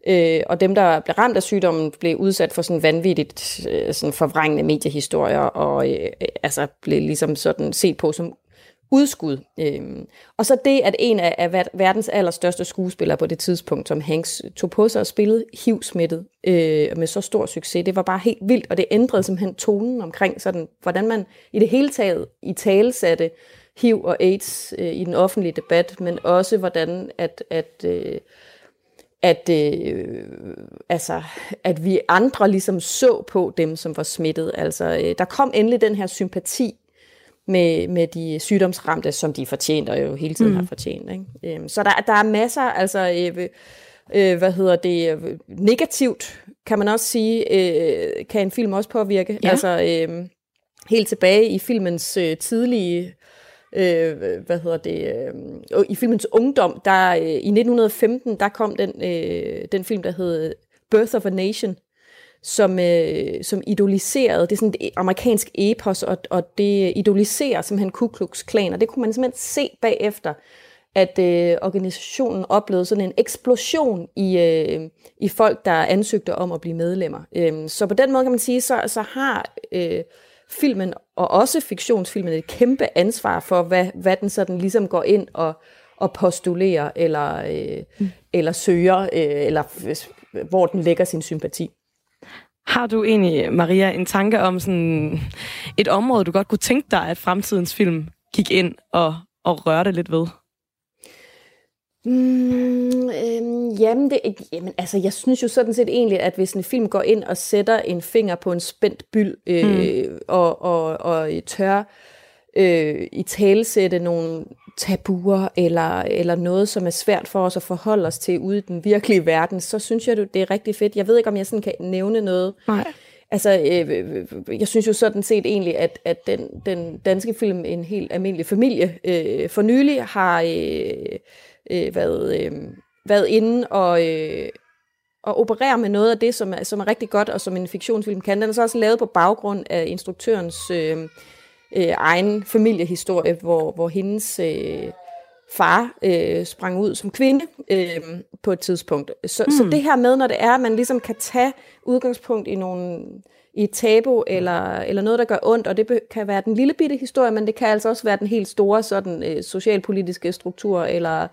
Øh, og dem, der blev ramt af sygdommen, blev udsat for sådan vanvittigt øh, sådan forvrængende mediehistorier, og øh, altså blev ligesom sådan set på som udskud. Øhm, og så det, at en af, af verdens allerstørste skuespillere på det tidspunkt, som Hanks tog på sig og spillede HIV-smittet øh, med så stor succes, det var bare helt vildt, og det ændrede simpelthen tonen omkring, sådan, hvordan man i det hele taget i tale satte HIV og AIDS øh, i den offentlige debat, men også hvordan at, at øh, at, øh, altså, at vi andre ligesom så på dem, som var smittet. Altså, øh, der kom endelig den her sympati med, med de sygdomsramte, som de fortjente og jo hele tiden mm. har fortjent. Ikke? Øhm, så der, der er masser, altså, øh, øh, hvad hedder det, øh, negativt, kan man også sige, øh, kan en film også påvirke. Ja. Altså, øh, helt tilbage i filmens øh, tidlige øh, hvad hedder det, øh, i filmens ungdom, der øh, i 1915, der kom den, øh, den film, der hed Birth of a Nation, som, øh, som idoliserede, det er sådan et amerikansk epos, og, og det idoliserer simpelthen Ku Klux Klan, og det kunne man simpelthen se bagefter, at øh, organisationen oplevede sådan en eksplosion i, øh, i folk, der ansøgte om at blive medlemmer. Øh, så på den måde kan man sige, så, så har øh, filmen, og også fiktionsfilmen, et kæmpe ansvar for, hvad, hvad den sådan ligesom går ind og, og postulerer, eller, øh, mm. eller søger, øh, eller hvor den lægger sin sympati. Har du egentlig, Maria, en tanke om sådan et område, du godt kunne tænke dig, at fremtidens film gik ind og, og rørte lidt ved? Mm, øh, jamen, det, jamen, altså, jeg synes jo sådan set egentlig, at hvis en film går ind og sætter en finger på en spændt byld, øh, mm. og, og, og tør øh, i talsætte nogle tabuer, eller, eller noget, som er svært for os at forholde os til ude i den virkelige verden, så synes jeg, det er rigtig fedt. Jeg ved ikke, om jeg sådan kan nævne noget. Nej. Altså, øh, jeg synes jo sådan set egentlig, at, at den, den danske film, En helt almindelig familie, øh, for nylig har øh, øh, været, øh, været inde og, øh, og opererer med noget af det, som er, som er rigtig godt, og som en fiktionsfilm kan. Den er så også lavet på baggrund af instruktørens øh, øh, egen familiehistorie, hvor, hvor hendes øh, far øh, sprang ud som kvinde øh, på et tidspunkt. Så, mm. så det her med, når det er, at man ligesom kan tage udgangspunkt i nogle i et tabu eller, eller noget, der gør ondt, og det kan være den lille bitte historie, men det kan altså også være den helt store sådan, øh, socialpolitiske struktur, eller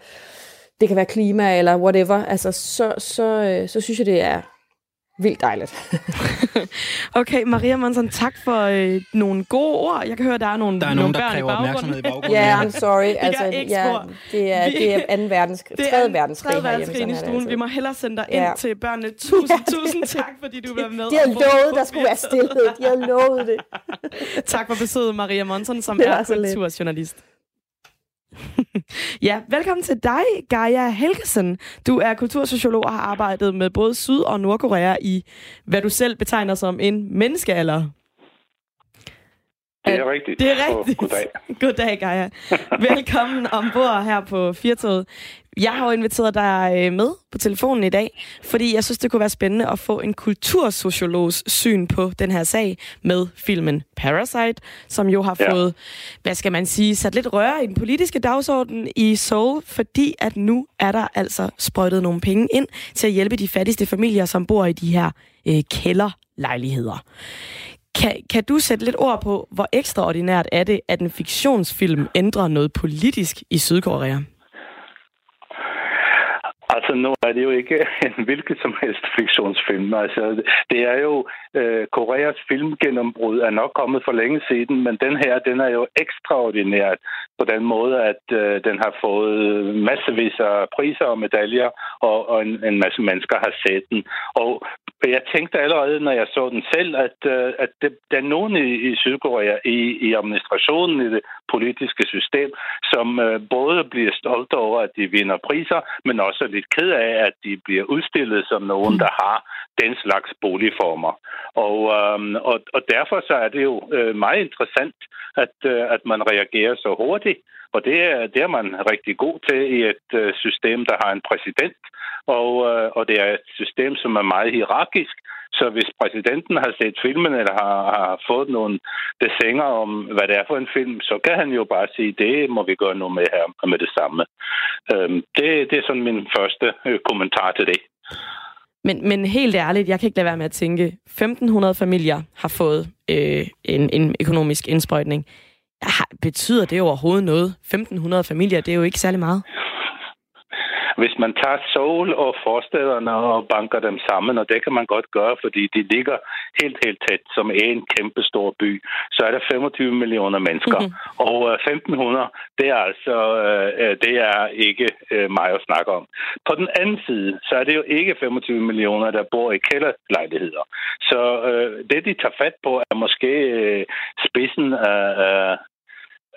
det kan være klima, eller whatever. Altså, så, så, øh, så synes jeg, det er vildt dejligt. okay, Maria Monson, tak for øh, nogle gode ord. Jeg kan høre, der er nogle, der er nogle nogen, der kræver opmærksomhed i baggrunden. Ja, yeah, I'm sorry. altså, ja, det er, det er 2. verdenskrig, 3. verdenskrig, 3. verdenskrig i stuen. Altså. Vi må hellere sende dig ind til børnene. Tusind, ja, tusind tak, fordi du var med. De har lovet, der skulle være stillhed. De har lovet det. tak for besøget, Maria Monson, som er kulturjournalist. Ja, velkommen til dig, Gaia Helgesen. Du er kultursociolog og har arbejdet med både Syd- og Nordkorea i, hvad du selv betegner som en menneskealder. Det er rigtigt. Det er rigtigt. Goddag. Goddag, Gaia. Velkommen ombord her på Firtoget. Jeg har jo inviteret dig øh, med på telefonen i dag, fordi jeg synes, det kunne være spændende at få en kultursociologs syn på den her sag med filmen Parasite, som jo har fået, ja. hvad skal man sige, sat lidt røre i den politiske dagsorden i Seoul, fordi at nu er der altså sprøjtet nogle penge ind til at hjælpe de fattigste familier, som bor i de her øh, kælderlejligheder. Kan, kan du sætte lidt ord på, hvor ekstraordinært er det, at en fiktionsfilm ændrer noget politisk i Sydkorea? Altså, nu er det jo ikke en hvilket som helst fiktionsfilm. Altså, det er jo øh, Koreas filmgennembrud er nok kommet for længe siden, men den her, den er jo ekstraordinært på den måde, at øh, den har fået massevis af priser og medaljer, og, og en, en masse mennesker har set den. Og jeg tænkte allerede, når jeg så den selv, at, øh, at det, der er nogen i, i Sydkorea, i, i administrationen, i det politiske system, som øh, både bliver stolte over, at de vinder priser, men også lidt ked af, at de bliver udstillet som nogen, der har den slags boligformer. Og, øhm, og, og derfor så er det jo øh, meget interessant, at, øh, at man reagerer så hurtigt. Og det er, det er man rigtig god til i et øh, system, der har en præsident. Og, øh, og det er et system, som er meget hierarkisk. Så hvis præsidenten har set filmen eller har, har fået nogle desinger om, hvad det er for en film, så kan han jo bare sige, det må vi gøre noget med her med det samme. Øhm, det, det er sådan min første øh, kommentar til det. Men, men helt ærligt, jeg kan ikke lade være med at tænke, 1.500 familier har fået øh, en, en økonomisk indsprøjtning. Betyder det overhovedet noget? 1.500 familier, det er jo ikke særlig meget. Hvis man tager Seoul og forstederne og banker dem sammen, og det kan man godt gøre, fordi de ligger helt, helt tæt som en kæmpe stor by, så er der 25 millioner mennesker. Mm-hmm. Og 1500, det er altså øh, det er ikke øh, mig at snakke om. På den anden side, så er det jo ikke 25 millioner, der bor i kælderlejligheder. Så øh, det, de tager fat på, er måske øh, spidsen af,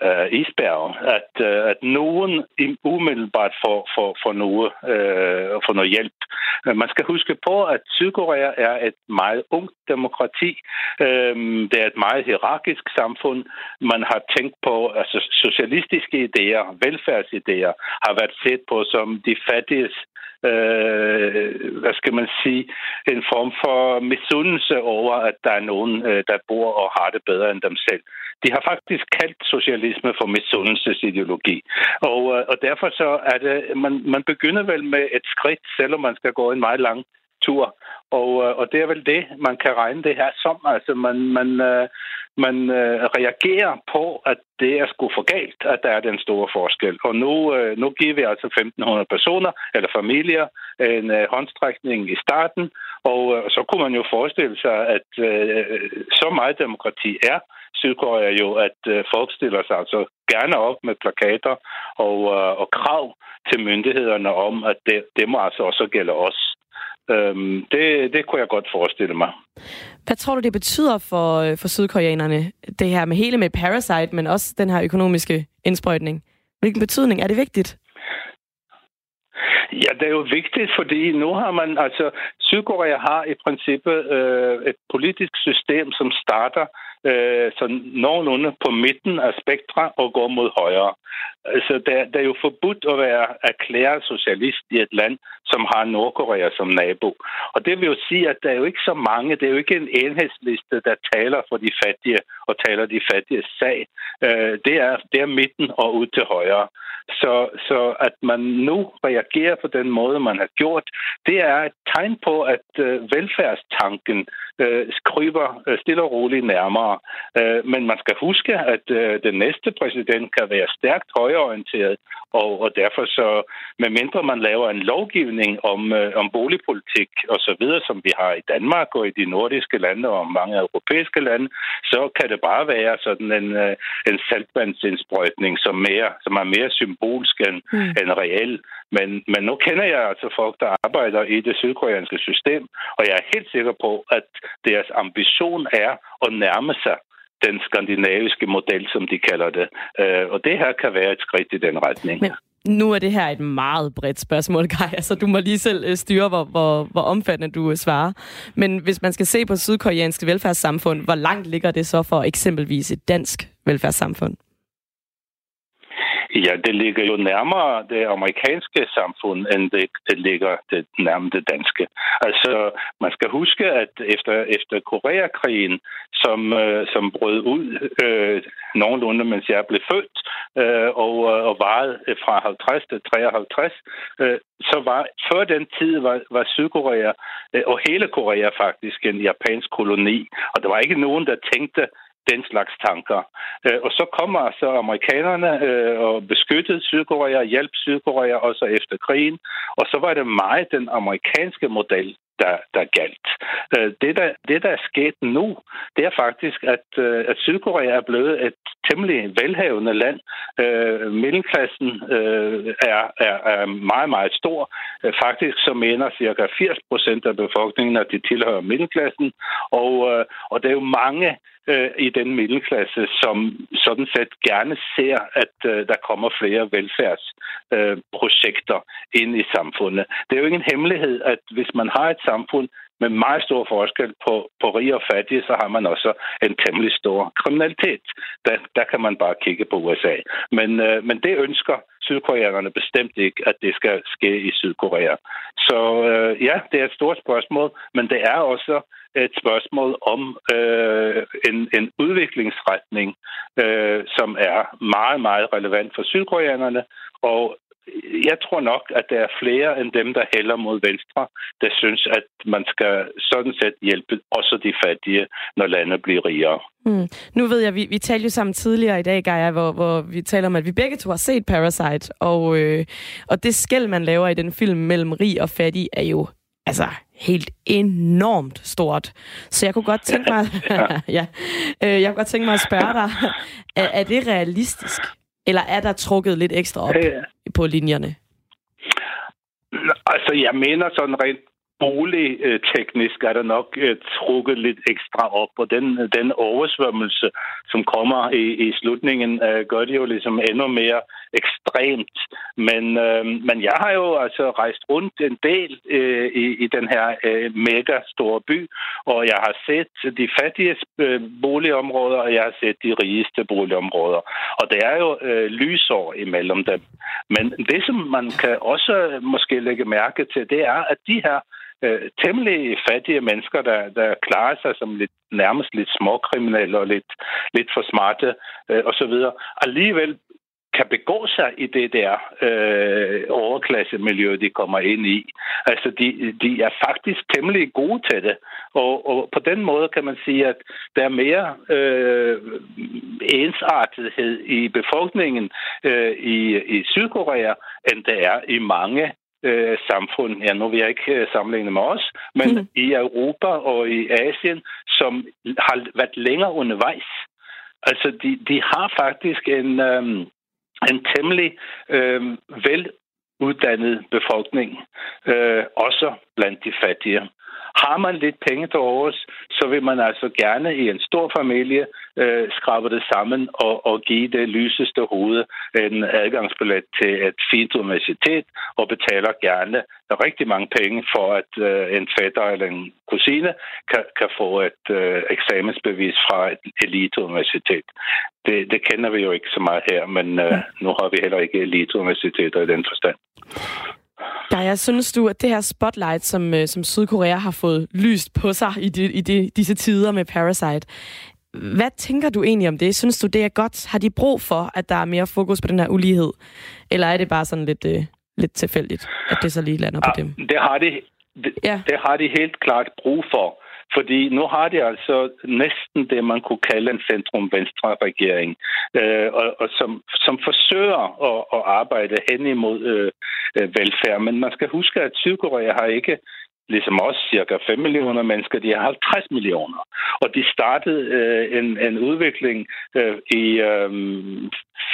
øh, isbjerg, at, øh, at nogen umiddelbart får, får, får, noget, øh, får noget hjælp. Øh, man skal huske på, at Sydkorea er et meget ungt demokrati. Øh, det er et meget hierarkisk samfund. Man har tænkt på, altså socialistiske idéer, velfærdsidéer, har været set på som de fattiges øh, hvad skal man sige, en form for misundelse over, at der er nogen, øh, der bor og har det bedre end dem selv. De har faktisk kaldt socialisme for misundelsesideologi. Og, øh, og derfor så er det, man, man begynder vel med et skridt, selvom man skal gå en meget lang tur. Og, øh, og det er vel det, man kan regne det her som. Altså man, man, øh, man øh, reagerer på, at det er sgu for galt, at der er den store forskel. Og nu, nu giver vi altså 1.500 personer eller familier en håndstrækning i starten, og så kunne man jo forestille sig, at så meget demokrati er, Sydkorea jo, at folk stiller sig altså gerne op med plakater og, og krav til myndighederne om, at det, det må altså også gælde os. Øhm, det, det kunne jeg godt forestille mig. Hvad tror du, det betyder for, øh, for sydkoreanerne, det her med hele med Parasite, men også den her økonomiske indsprøjtning? Hvilken betydning er det vigtigt? Ja, det er jo vigtigt, fordi nu har man, altså, Sydkorea har i princippet øh, et politisk system, som starter øh, sådan nogenlunde på midten af spektra og går mod højre. Altså, det, er, det er jo forbudt at være erklæret socialist i et land, som har Nordkorea som nabo. Og det vil jo sige, at der er jo ikke så mange, det er jo ikke en enhedsliste, der taler for de fattige og taler de fattige sag. Øh, det, er, det er midten og ud til højre. Så, så at man nu reagerer på den måde, man har gjort, det er et tegn på, at øh, velfærdstanken øh, kryber øh, stille og roligt nærmere. Øh, men man skal huske, at øh, den næste præsident kan være stærkt højorienteret, og, og derfor så, medmindre man laver en lovgivning om, øh, om boligpolitik osv., så som vi har i Danmark og i de nordiske lande og mange europæiske lande, så kan det bare være sådan en, øh, en saltvandsindsprøjtning, som, mere, som er mere symbolsk end, mm. end reel. Men, men nu kender jeg altså folk, der arbejder i det sydkoreanske system, og jeg er helt sikker på, at deres ambition er at nærme sig den skandinaviske model, som de kalder det. Øh, og det her kan være et skridt i den retning. Men nu er det her et meget bredt spørgsmål, Kai. Altså, du må lige selv øh, styre, hvor, hvor, hvor omfattende du øh, svarer. Men hvis man skal se på sydkoreanske velfærdssamfund, hvor langt ligger det så for eksempelvis et dansk velfærdssamfund? Ja, det ligger jo nærmere det amerikanske samfund, end det, det ligger det nærmere det danske. Altså, man skal huske, at efter, efter Koreakrigen, som, øh, som brød ud øh, nogenlunde, mens jeg blev født, øh, og, øh, og varede fra 50 til 53, øh, så var før den tid var, var Sydkorea øh, og hele Korea faktisk en japansk koloni, og der var ikke nogen, der tænkte, den slags tanker. Øh, og så kommer så amerikanerne øh, og beskyttede Sydkorea, hjalp Sydkorea også efter krigen, og så var det meget den amerikanske model, der, der galt. Øh, det der, det, der er sket nu, det er faktisk, at, øh, at Sydkorea er blevet et temmelig velhavende land. Øh, middelklassen øh, er, er, er meget, meget stor. Øh, faktisk så mener cirka 80 procent af befolkningen, at de tilhører middelklassen, og, og der er jo mange øh, i den middelklasse, som sådan set gerne ser, at øh, der kommer flere velfærdsprojekter øh, ind i samfundet. Det er jo ingen hemmelighed, at hvis man har et samfund med meget stor forskel på, på rige og fattige, så har man også en temmelig stor kriminalitet. Der, der kan man bare kigge på USA. Men, øh, men det ønsker sydkoreanerne bestemt ikke, at det skal ske i Sydkorea. Så øh, ja, det er et stort spørgsmål, men det er også et spørgsmål om øh, en, en udviklingsretning, øh, som er meget, meget relevant for sydkoreanerne, og jeg tror nok, at der er flere end dem, der hælder mod venstre, der synes, at man skal sådan set hjælpe også de fattige, når landet bliver rigere. Mm. Nu ved jeg, vi, vi talte jo sammen tidligere i dag, Gaia, hvor, hvor vi taler om, at vi begge to har set Parasite, og, øh, og det skæld, man laver i den film mellem rig og fattig, er jo altså helt enormt stort. Så jeg kunne godt tænke mig, ja, øh, jeg kunne godt tænke mig at spørge dig, er, er det realistisk? Eller er der trukket lidt ekstra op ja. på linjerne? Altså, jeg mener sådan rent boligteknisk er der nok uh, trukket lidt ekstra op, og den, den oversvømmelse, som kommer i, i slutningen, uh, gør det jo ligesom endnu mere ekstremt. Men, øh, men jeg har jo altså rejst rundt en del øh, i, i den her øh, mega store by, og jeg har set de fattige uh, øh, boligområder, og jeg har set de rigeste boligområder. Og det er jo øh, lysår imellem dem. Men det, som man kan også måske lægge mærke til, det er, at de her øh, temmelig fattige mennesker, der, der klarer sig som lidt, nærmest lidt småkriminelle og lidt, lidt for smarte øh, osv., alligevel kan begå sig i det der øh, overklassemiljø, de kommer ind i. Altså, de, de er faktisk temmelig gode til det. Og, og på den måde kan man sige, at der er mere øh, ensartethed i befolkningen øh, i, i Sydkorea, end der er i mange øh, samfund, ja nu vil jeg ikke øh, sammenligne med os, men mm. i Europa og i Asien, som har været længere undervejs. Altså, de, de har faktisk en, øh, en temmelig øh, veluddannet befolkning, øh, også blandt de fattige. Har man lidt penge til overs, så vil man altså gerne i en stor familie øh, skrabe det sammen og, og give det lyseste hoved en adgangsbillet til et fint universitet og betaler gerne rigtig mange penge for, at øh, en fætter eller en kusine kan, kan få et øh, eksamensbevis fra et eliteuniversitet. Det, det kender vi jo ikke så meget her, men øh, nu har vi heller ikke eliteuniversiteter i den forstand. Gaia, synes du, at det her spotlight, som, øh, som Sydkorea har fået lyst på sig i, de, i de, disse tider med Parasite, hvad tænker du egentlig om det? Synes du, det er godt? Har de brug for, at der er mere fokus på den her ulighed? Eller er det bare sådan lidt, øh, lidt tilfældigt, at det så lige lander på ja, dem? Det har de, det, ja. det har de helt klart brug for. Fordi nu har de altså næsten det, man kunne kalde en centrum-venstre-regering, øh, og, og som, som forsøger at, at arbejde hen imod øh, øh velfærd. Men man skal huske, at Sydkorea har ikke ligesom os, cirka 5 millioner mennesker, de har 50 millioner. Og de startede øh, en, en udvikling øh, i øh,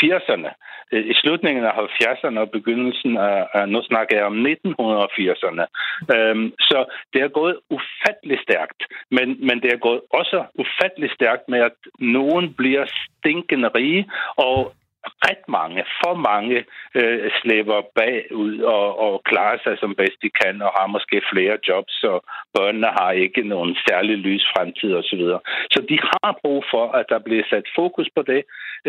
80'erne, øh, i slutningen af 70'erne og begyndelsen af, af nu snakker jeg om 1980'erne. Øh, så det er gået ufattelig stærkt, men, men det er gået også ufattelig stærkt med, at nogen bliver stinkende rige, og ret mange, for mange øh, slæber bagud og, og klarer sig som bedst de kan, og har måske flere jobs, så børnene har ikke nogen særlig lys fremtid osv. Så, så de har brug for, at der bliver sat fokus på det.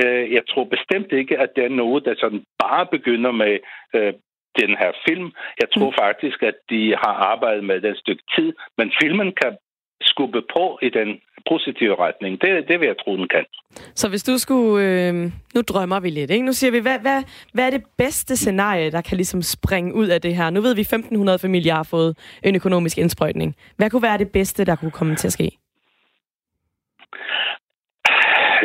Øh, jeg tror bestemt ikke, at det er noget, der sådan bare begynder med øh, den her film. Jeg tror mm. faktisk, at de har arbejdet med den stykke tid, men filmen kan skubbe på i den positive retning. Det, det vil jeg tro, den kan. Så hvis du skulle... Øh, nu drømmer vi lidt, ikke? Nu siger vi, hvad, hvad, hvad er det bedste scenarie, der kan ligesom springe ud af det her? Nu ved vi, at 1.500 familier har fået en økonomisk indsprøjtning. Hvad kunne være det bedste, der kunne komme til at ske?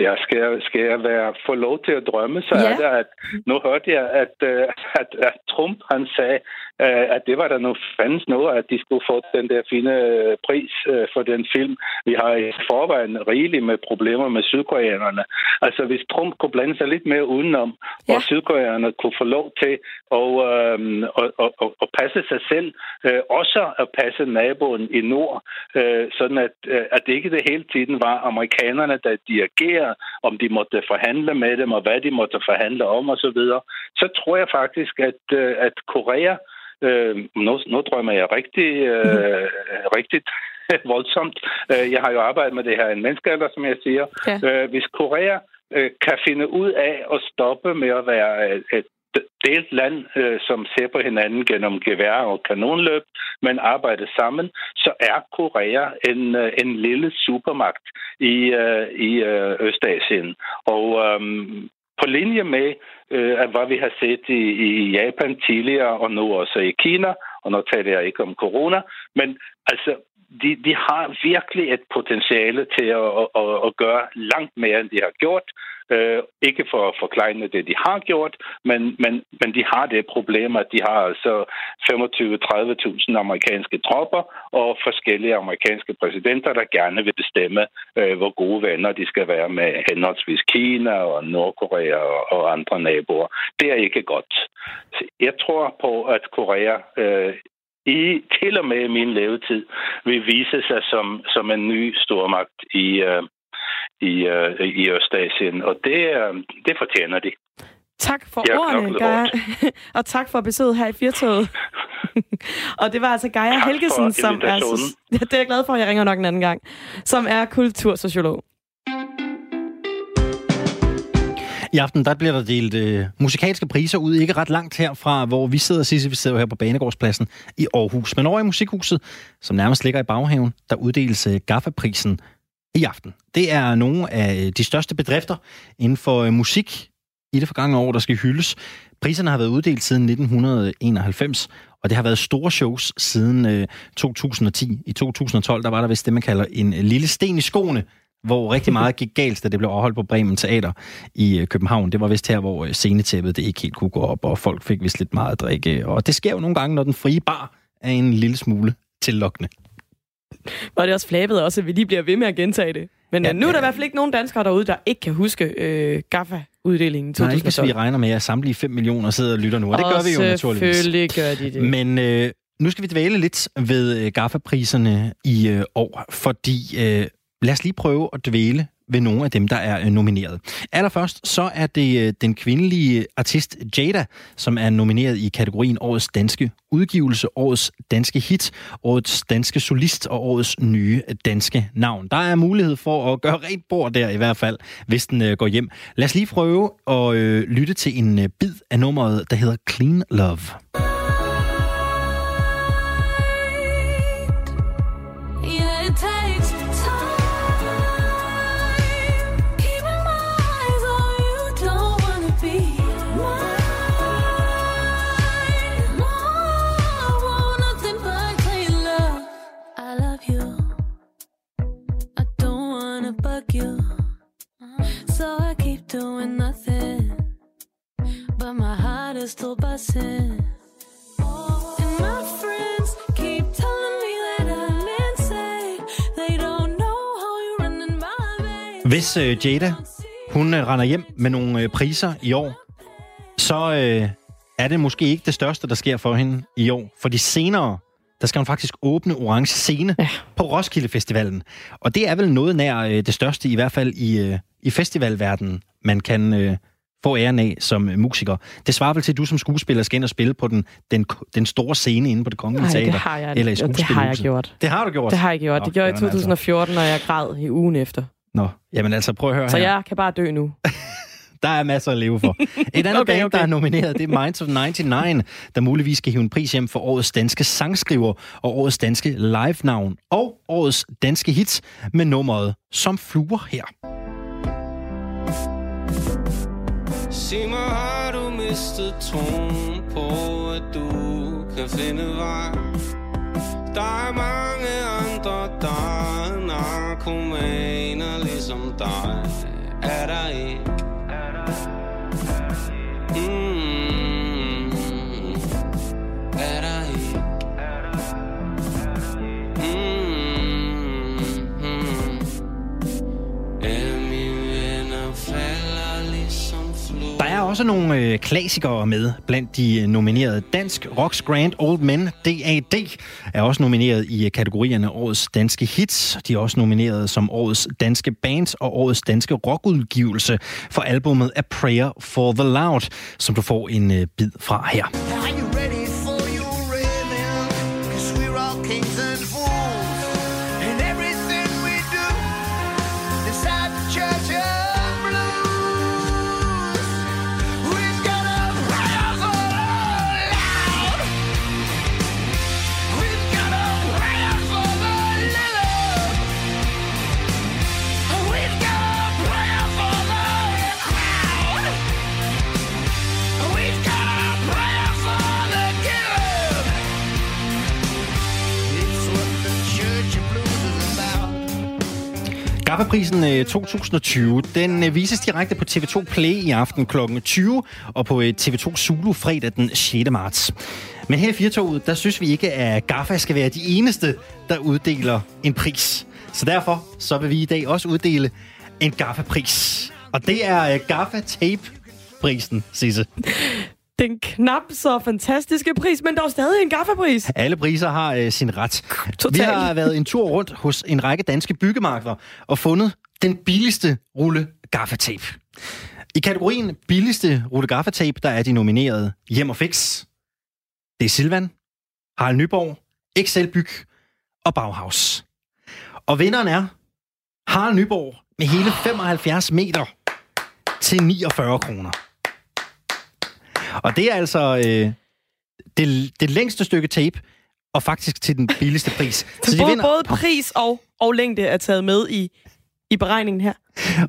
Jeg skal, skal jeg være få lov til at drømme, så ja. er det, at nu hørte jeg, at, øh, at, at Trump han sagde, øh, at det var der nu fandens noget, at de skulle få den der fine øh, pris for den film. Vi har i forvejen rigeligt med problemer med sydkoreanerne. Altså hvis Trump kunne blande sig lidt mere udenom, ja. og sydkoreanerne kunne få lov til at, øh, at, at, at, at passe sig selv, øh, også at passe naboen i nord, øh, sådan at, at det ikke det hele tiden var amerikanerne, der dirigerer, om de måtte forhandle med dem, og hvad de måtte forhandle om osv., så, videre, så tror jeg faktisk, at, at Korea Øh, nu, nu drømmer jeg rigtig, øh, rigtig voldsomt. Øh, jeg har jo arbejdet med det her en menneskealder, som jeg siger. Ja. Øh, hvis Korea øh, kan finde ud af at stoppe med at være et, et delt land, øh, som ser på hinanden gennem gevær og kanonløb, men arbejder sammen, så er Korea en, øh, en lille supermagt i, øh, i øh, Østasien. Og øh, på linje med, øh, hvad vi har set i, i Japan tidligere, og nu også i Kina, og nu taler jeg ikke om corona, men altså, de, de har virkelig et potentiale til at, at, at gøre langt mere, end de har gjort. Øh, ikke for at forklare det, de har gjort, men, men, men de har det problem, at de har altså 25-30.000 amerikanske tropper og forskellige amerikanske præsidenter, der gerne vil bestemme, øh, hvor gode venner de skal være med henholdsvis Kina og Nordkorea og, og andre naboer. Det er ikke godt. Jeg tror på, at Korea øh, i til og med min levetid vil vise sig som, som en ny stormagt i, øh, i, øh, i Østasien, og det, øh, det fortjener de. Tak for jeg ordene, Gaia. og tak for besøget her i Firtoget. og det var altså Gaia Helgesen, som er... Det er jeg glad for, at jeg ringer nok en anden gang. Som er kultursociolog. I aften der bliver der delt øh, musikalske priser ud, ikke ret langt herfra, hvor vi sidder, Sisse, vi sidder her på Banegårdspladsen i Aarhus. Men over i Musikhuset, som nærmest ligger i baghaven, der uddeles øh, Gaffa-prisen i aften. Det er nogle af øh, de største bedrifter inden for øh, musik i det forgangne år, der skal hyldes. Priserne har været uddelt siden 1991, og det har været store shows siden øh, 2010. I 2012, der var der vist det, man kalder en øh, lille sten i skoene, hvor rigtig meget gik galt, da det blev afholdt på Bremen Teater i øh, København. Det var vist her, hvor øh, scenetæppet det ikke helt kunne gå op, og folk fik vist lidt meget at drikke. Og det sker jo nogle gange, når den frie bar er en lille smule tillokkende. Var det også flabet også, at vi lige bliver ved med at gentage det? Men ja, nu er der i hvert fald ikke nogen danskere derude, der ikke kan huske øh, GAFA-uddelingen 2012. Nej, ikke hvis vi regner med, at samtlige 5 millioner sidder og lytter nu, og det og gør vi jo naturligvis. selvfølgelig gør de det. Men øh, nu skal vi dvæle lidt ved øh, GAFA-priserne i øh, år, fordi øh, lad os lige prøve at dvæle ved nogle af dem, der er øh, nomineret. Allerførst så er det øh, den kvindelige artist Jada, som er nomineret i kategorien Årets Danske Udgivelse, Årets Danske Hit, Årets Danske Solist og Årets Nye Danske Navn. Der er mulighed for at gøre rent bord der i hvert fald, hvis den øh, går hjem. Lad os lige prøve at lytte til en bid af nummeret, der hedder Clean Love. Still buzzing. And my friends keep telling me that I'm insane. They don't know how you running my veins. Hvis øh, Jada, hun øh, render hjem med nogle øh, priser i år, så øh, er det måske ikke det største, der sker for hende i år. Fordi senere, der skal hun faktisk åbne Orange Scene ja. på Roskilde Festivalen. Og det er vel noget nær øh, det største, i hvert fald i, øh, i festivalverdenen, man kan øh, få æren af som øh, musiker. Det svarer vel til, at du som skuespiller skal ind og spille på den, den, den store scene inde på det kongelige Nej, teater. det har jeg, eller i det har jeg gjort. Det har du gjort? Det har jeg gjort. Nå, Det gjorde jeg i jamen 2014, når jeg græd i ugen efter. Nå, jamen altså prøv at høre Så her. jeg kan bare dø nu. Der er masser at leve for. Et andet Okay, band, okay. der er nomineret, det er Minds of 99, der muligvis skal hive en pris hjem for årets danske sangskriver og årets danske live-navn og årets danske hits med nummeret Som fluer her. Sig mig, har du mistet troen på, at du kan finde vej? Der er mange andre, der er narkomaner ligesom dig. Er der ikke? Mm, er der er også nogle øh, klassikere med blandt de øh, nominerede. Dansk Rocks Grand Old Men, DAD, er også nomineret i øh, kategorierne Årets Danske Hits. De er også nomineret som Årets Danske Bands og Årets Danske Rockudgivelse for albumet A Prayer for the Loud, som du får en øh, bid fra her. GAFFA-prisen øh, 2020, den øh, vises direkte på TV2 Play i aften kl. 20 og på øh, TV2 Zulu fredag den 6. marts. Men her i Firtoget, der synes vi ikke, at GAFFA skal være de eneste, der uddeler en pris. Så derfor så vil vi i dag også uddele en GAFFA-pris. Og det er GAFFA Tape-prisen, Sisse. Den knap så fantastiske pris, men dog stadig en gaffapris. Alle priser har øh, sin ret. Total. Vi har været en tur rundt hos en række danske byggemarkeder og fundet den billigste rulle gaffatape. I kategorien billigste rulle gaffatape, der er de nomineret Hjem og Fix. Det er Silvan, Harald Nyborg, XL Byg og Bauhaus. Og vinderen er Harald Nyborg med hele 75 meter til 49 kroner. Og det er altså øh, det, det længste stykke tape, og faktisk til den billigste pris. Så både, både pris og, og længde er taget med i, i beregningen her.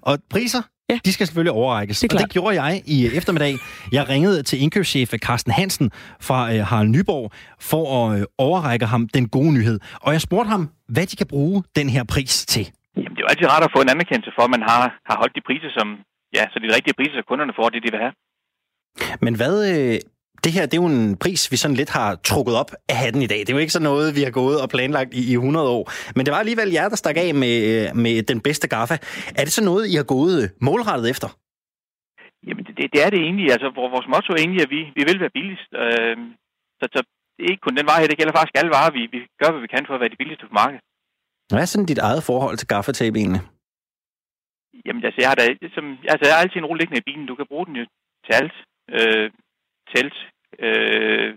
Og priser, Ja. de skal selvfølgelig overrækkes. Det og det gjorde jeg i eftermiddag. Jeg ringede til indkøbschef Carsten Hansen fra øh, Harald Nyborg for at øh, overrække ham den gode nyhed. Og jeg spurgte ham, hvad de kan bruge den her pris til. Jamen, det er jo altid rart at få en anerkendelse for, at man har, har holdt de priser, som, ja, så de rigtige priser, så kunderne får det, de vil have. Men hvad... Øh, det her, det er jo en pris, vi sådan lidt har trukket op af hatten i dag. Det er jo ikke sådan noget, vi har gået og planlagt i, i 100 år. Men det var alligevel jer, der stak af med, øh, med den bedste gaffa. Er det så noget, I har gået øh, målrettet efter? Jamen, det, det er det egentlig. Altså, vores motto er egentlig, at vi, vi vil være billigst. Øh, så, så det er ikke kun den vare her, det gælder faktisk alle varer. Vi, vi gør, hvad vi kan for at være de billigste på markedet. Hvad er sådan dit eget forhold til gaffatape egentlig? Jamen, altså, jeg har, da, som, altså, jeg har altid en rulle liggende i bilen. Du kan bruge den jo til alt. Øh, telt, øh,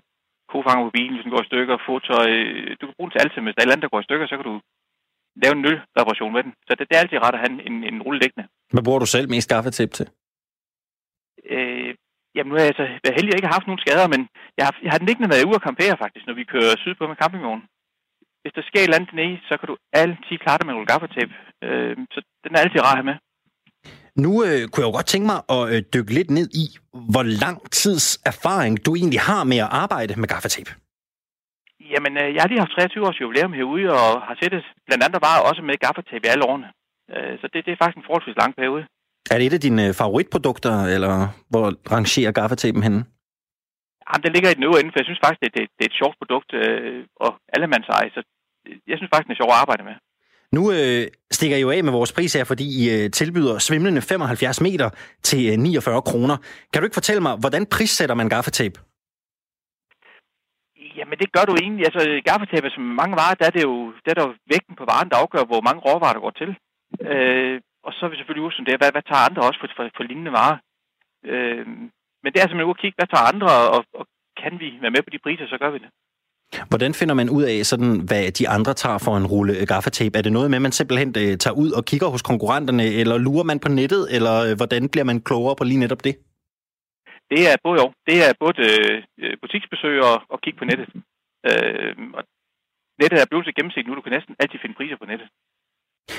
kofanger på bilen, hvis den går i stykker, fodtøj. Du kan bruge den til alt. Hvis der er et eller andet, der går i stykker, så kan du lave en nølreparation med den. Så det, det er altid rart at have en, en, rulle liggende. Hvad bruger du selv mest gaffatape til? Øh, jamen, nu har jeg altså været heldig, at jeg ikke har haft nogen skader, men jeg har, jeg har den liggende, når jeg er ude og campere, faktisk, når vi kører sydpå med campingvognen. Hvis der sker et eller andet nede, så kan du altid klare det med en rulle gaffatape. Øh, så den er altid rar at have med. Nu øh, kunne jeg jo godt tænke mig at øh, dykke lidt ned i, hvor lang tids erfaring du egentlig har med at arbejde med gaffatape. Jamen, øh, jeg har lige haft 23 års jubilæum herude, og har set det blandt andet bare også med gaffatape i alle årene. Øh, så det, det er faktisk en forholdsvis lang periode. Er det et af dine øh, favoritprodukter, eller hvor rangerer gaffatapen henne? Jamen, den ligger i den øvre ende, for jeg synes faktisk, det, det, det er et sjovt produkt, øh, og allemands eje, så jeg synes faktisk, det er sjovt at arbejde med. Nu øh, stikker I jo af med vores pris her, fordi I øh, tilbyder svimlende 75 meter til øh, 49 kroner. Kan du ikke fortælle mig, hvordan prissætter man gaffatape? Jamen, det gør du egentlig. Altså, gaffatape, som mange varer, der er det jo, der er der jo vægten på varen, der afgør, hvor mange råvarer, der går til. Øh, og så er vi selvfølgelig også det, hvad, hvad tager andre også for, for, for lignende varer. Øh, men det er simpelthen at kigge, hvad tager andre, og, og kan vi være med på de priser, så gør vi det. Hvordan finder man ud af, sådan, hvad de andre tager for en rulle gaffatape? Er det noget med, at man simpelthen øh, tager ud og kigger hos konkurrenterne, eller lurer man på nettet, eller øh, hvordan bliver man klogere på lige netop det? Det er både jo. Det er både øh, butiksbesøg og, og kigge på nettet. Øh, og nettet er blevet så gennemsigtigt nu, du kan næsten altid finde priser på nettet.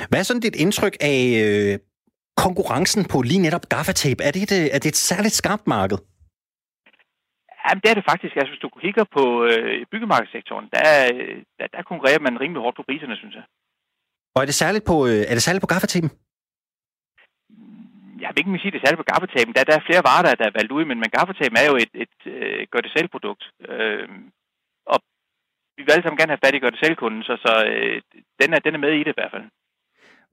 Hvad er sådan dit indtryk af øh, konkurrencen på lige netop gaffatape? Er det, et, øh, er det et særligt skarpt marked? Jamen, det er det faktisk. Altså, hvis du kigger på øh, byggemarkedssektoren, der, der, der konkurrerer man rimelig hårdt på priserne, synes jeg. Og er det særligt på, øh, er det særligt på gaffatapen? Jeg vil ikke sige, det er særligt på gaffatapen. Der, der er flere varer, der, der er valgt ud, men, men gaffatapen er jo et, et øh, gør-det-selv-produkt. Øh, og vi vil alle sammen gerne have fat i gør-det-selv-kunden, så, så øh, den, er, den er med i det i hvert fald.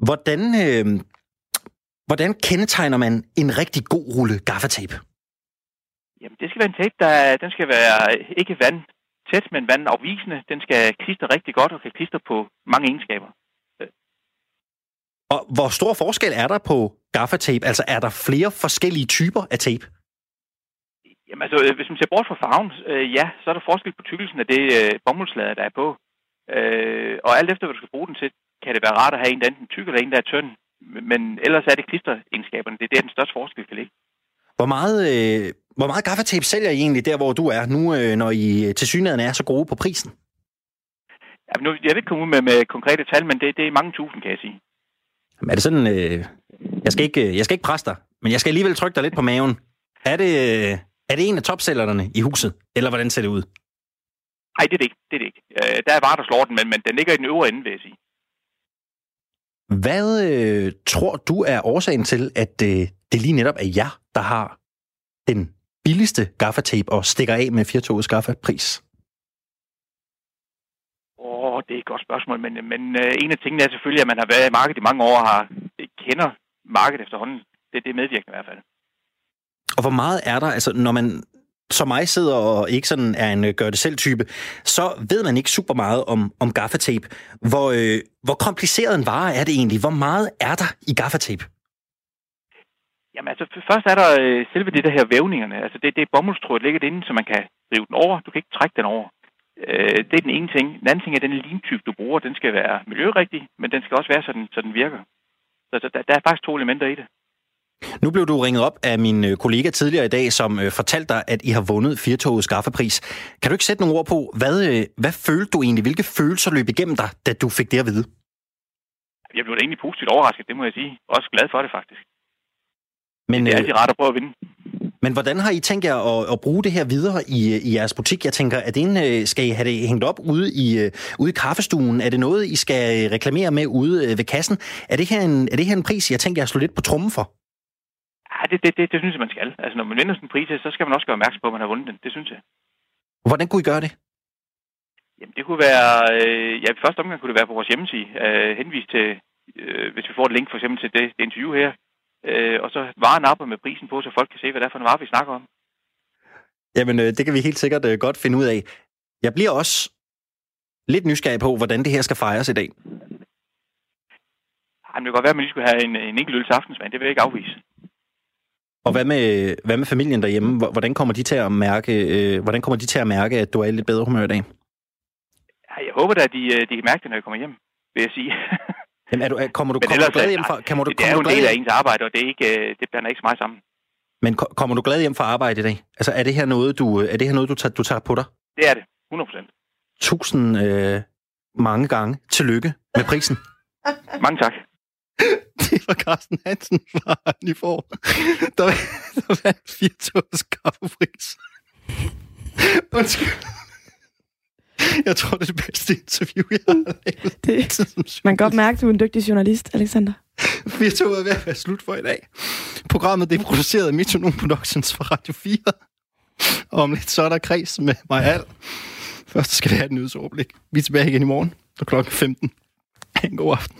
Hvordan, øh, hvordan kendetegner man en rigtig god rulle gaffatape? Jamen, det skal være en tape, der den skal være ikke vand tæt, men vandafvisende. Den skal klistre rigtig godt og kan klistre på mange egenskaber. Og hvor stor forskel er der på gaffatape? Altså er der flere forskellige typer af tape? Jamen altså, hvis man ser bort fra farven, øh, ja, så er der forskel på tykkelsen af det øh, bomuldslader, der er på. Øh, og alt efter, hvad du skal bruge den til, kan det være rart at have en, der enten tyk eller en, der er tynd. Men ellers er det klisteregenskaberne. Det er der, den største forskel kan ligge. Hvor meget, øh, hvor meget gaffatape sælger I egentlig der, hvor du er nu, øh, når I til synligheden er så gode på prisen? Jamen, nu, jeg vil ikke komme ud med, med konkrete tal, men det, det er mange tusind, kan jeg sige. Jamen, er det sådan, øh, jeg, skal ikke, jeg skal ikke presse dig, men jeg skal alligevel trykke dig lidt på maven. Er det, øh, er det en af topsellerne i huset, eller hvordan ser det ud? Nej, det er det ikke. Det er det ikke. Øh, der er bare, der slår den, men, men den ligger i den øvre ende, vil jeg sige. Hvad øh, tror du er årsagen til, at øh, det lige netop er jer, der har den billigste gaffatape og stikker af med 4 gaffapris? Åh, det er et godt spørgsmål, men, men øh, en af tingene er selvfølgelig, at man har været i markedet i mange år og har, kender markedet efterhånden. Det, det er medvirkende i hvert fald. Og hvor meget er der, altså når man som mig sidder og ikke sådan er en øh, gør-det-selv-type, så ved man ikke super meget om, om gaffatape. Hvor, øh, hvor kompliceret en vare er det egentlig? Hvor meget er der i gaffatape? Jamen altså, først er der øh, selve det der her vævningerne. Altså det, det er bomuldstråd, der ligger inde, så man kan rive den over. Du kan ikke trække den over. Øh, det er den ene ting. Den anden ting er, at den limtype, du bruger, den skal være miljørigtig, men den skal også være, så den, så den virker. Så der, der er faktisk to elementer i det. Nu blev du ringet op af min øh, kollega tidligere i dag, som øh, fortalte dig, at I har vundet Firtogets skaffepris. Kan du ikke sætte nogle ord på, hvad, øh, hvad følte du egentlig? Hvilke følelser løb igennem dig, da du fik det at vide? Jeg blev da egentlig positivt overrasket, det må jeg sige. Også glad for det, faktisk. Men, det er altid rart at prøve at vinde. Men hvordan har I tænkt jer at, at bruge det her videre i, i jeres butik? Jeg tænker, at en, skal I have det hængt op ude i, ude i kaffestuen? Er det noget, I skal reklamere med ude ved kassen? Er det her en, er det her en pris, jeg tænker, jeg slå lidt på trummen for? Det, det, det, det synes jeg, man skal. Altså, når man vinder sådan en pris, så skal man også gøre opmærksom på, at man har vundet den. Det synes jeg. Hvordan kunne I gøre det? Jamen, det kunne være... Øh, ja, i første omgang kunne det være på vores hjemmeside. Øh, henvist til, øh, hvis vi får et link for eksempel til det, det interview her. Øh, og så varen op med prisen på, så folk kan se, hvad det er for en vare, vi snakker om. Jamen, øh, det kan vi helt sikkert øh, godt finde ud af. Jeg bliver også lidt nysgerrig på, hvordan det her skal fejres i dag. Ej, men det kan godt være, at man lige skulle have en, en enkelt øl til aftensmad. Det vil jeg ikke afvise. Og hvad med, hvad med familien derhjemme? Hvor- Hvordan kommer de til at mærke, øh, hvordan kommer de til at mærke, at du er i lidt bedre humør i dag? Jeg håber da, at de, øh, de kan mærke det, når jeg kommer hjem, vil jeg sige. Jamen, er du, er, kommer du, kommer du ellers, glad øh, hjem fra, kommer du, det er jo du en del af ens arbejde, og det, er ikke, øh, det blander ikke så meget sammen. men ko- kommer du glad hjem fra arbejde i dag? Altså, er det her noget, du, er det her noget, du, tager, du tager på dig? Det er det. 100 procent. Tusind øh, mange gange. Tillykke med prisen. Mange tak. Det var Carsten Hansen fra Niveau. Der, der vandt 4 kaffepris. Undskyld. Jeg tror, det er det bedste interview, jeg har lavet. Det, man kan godt mærke, at du er en dygtig journalist, Alexander. 4 er ved at være slut for i dag. Programmet det er produceret af Metronom Productions for Radio 4. Og om lidt så er der kreds med mig al. Først skal vi have et nyhedsoverblik. Vi er tilbage igen i morgen, kl. 15. Ha' en god aften.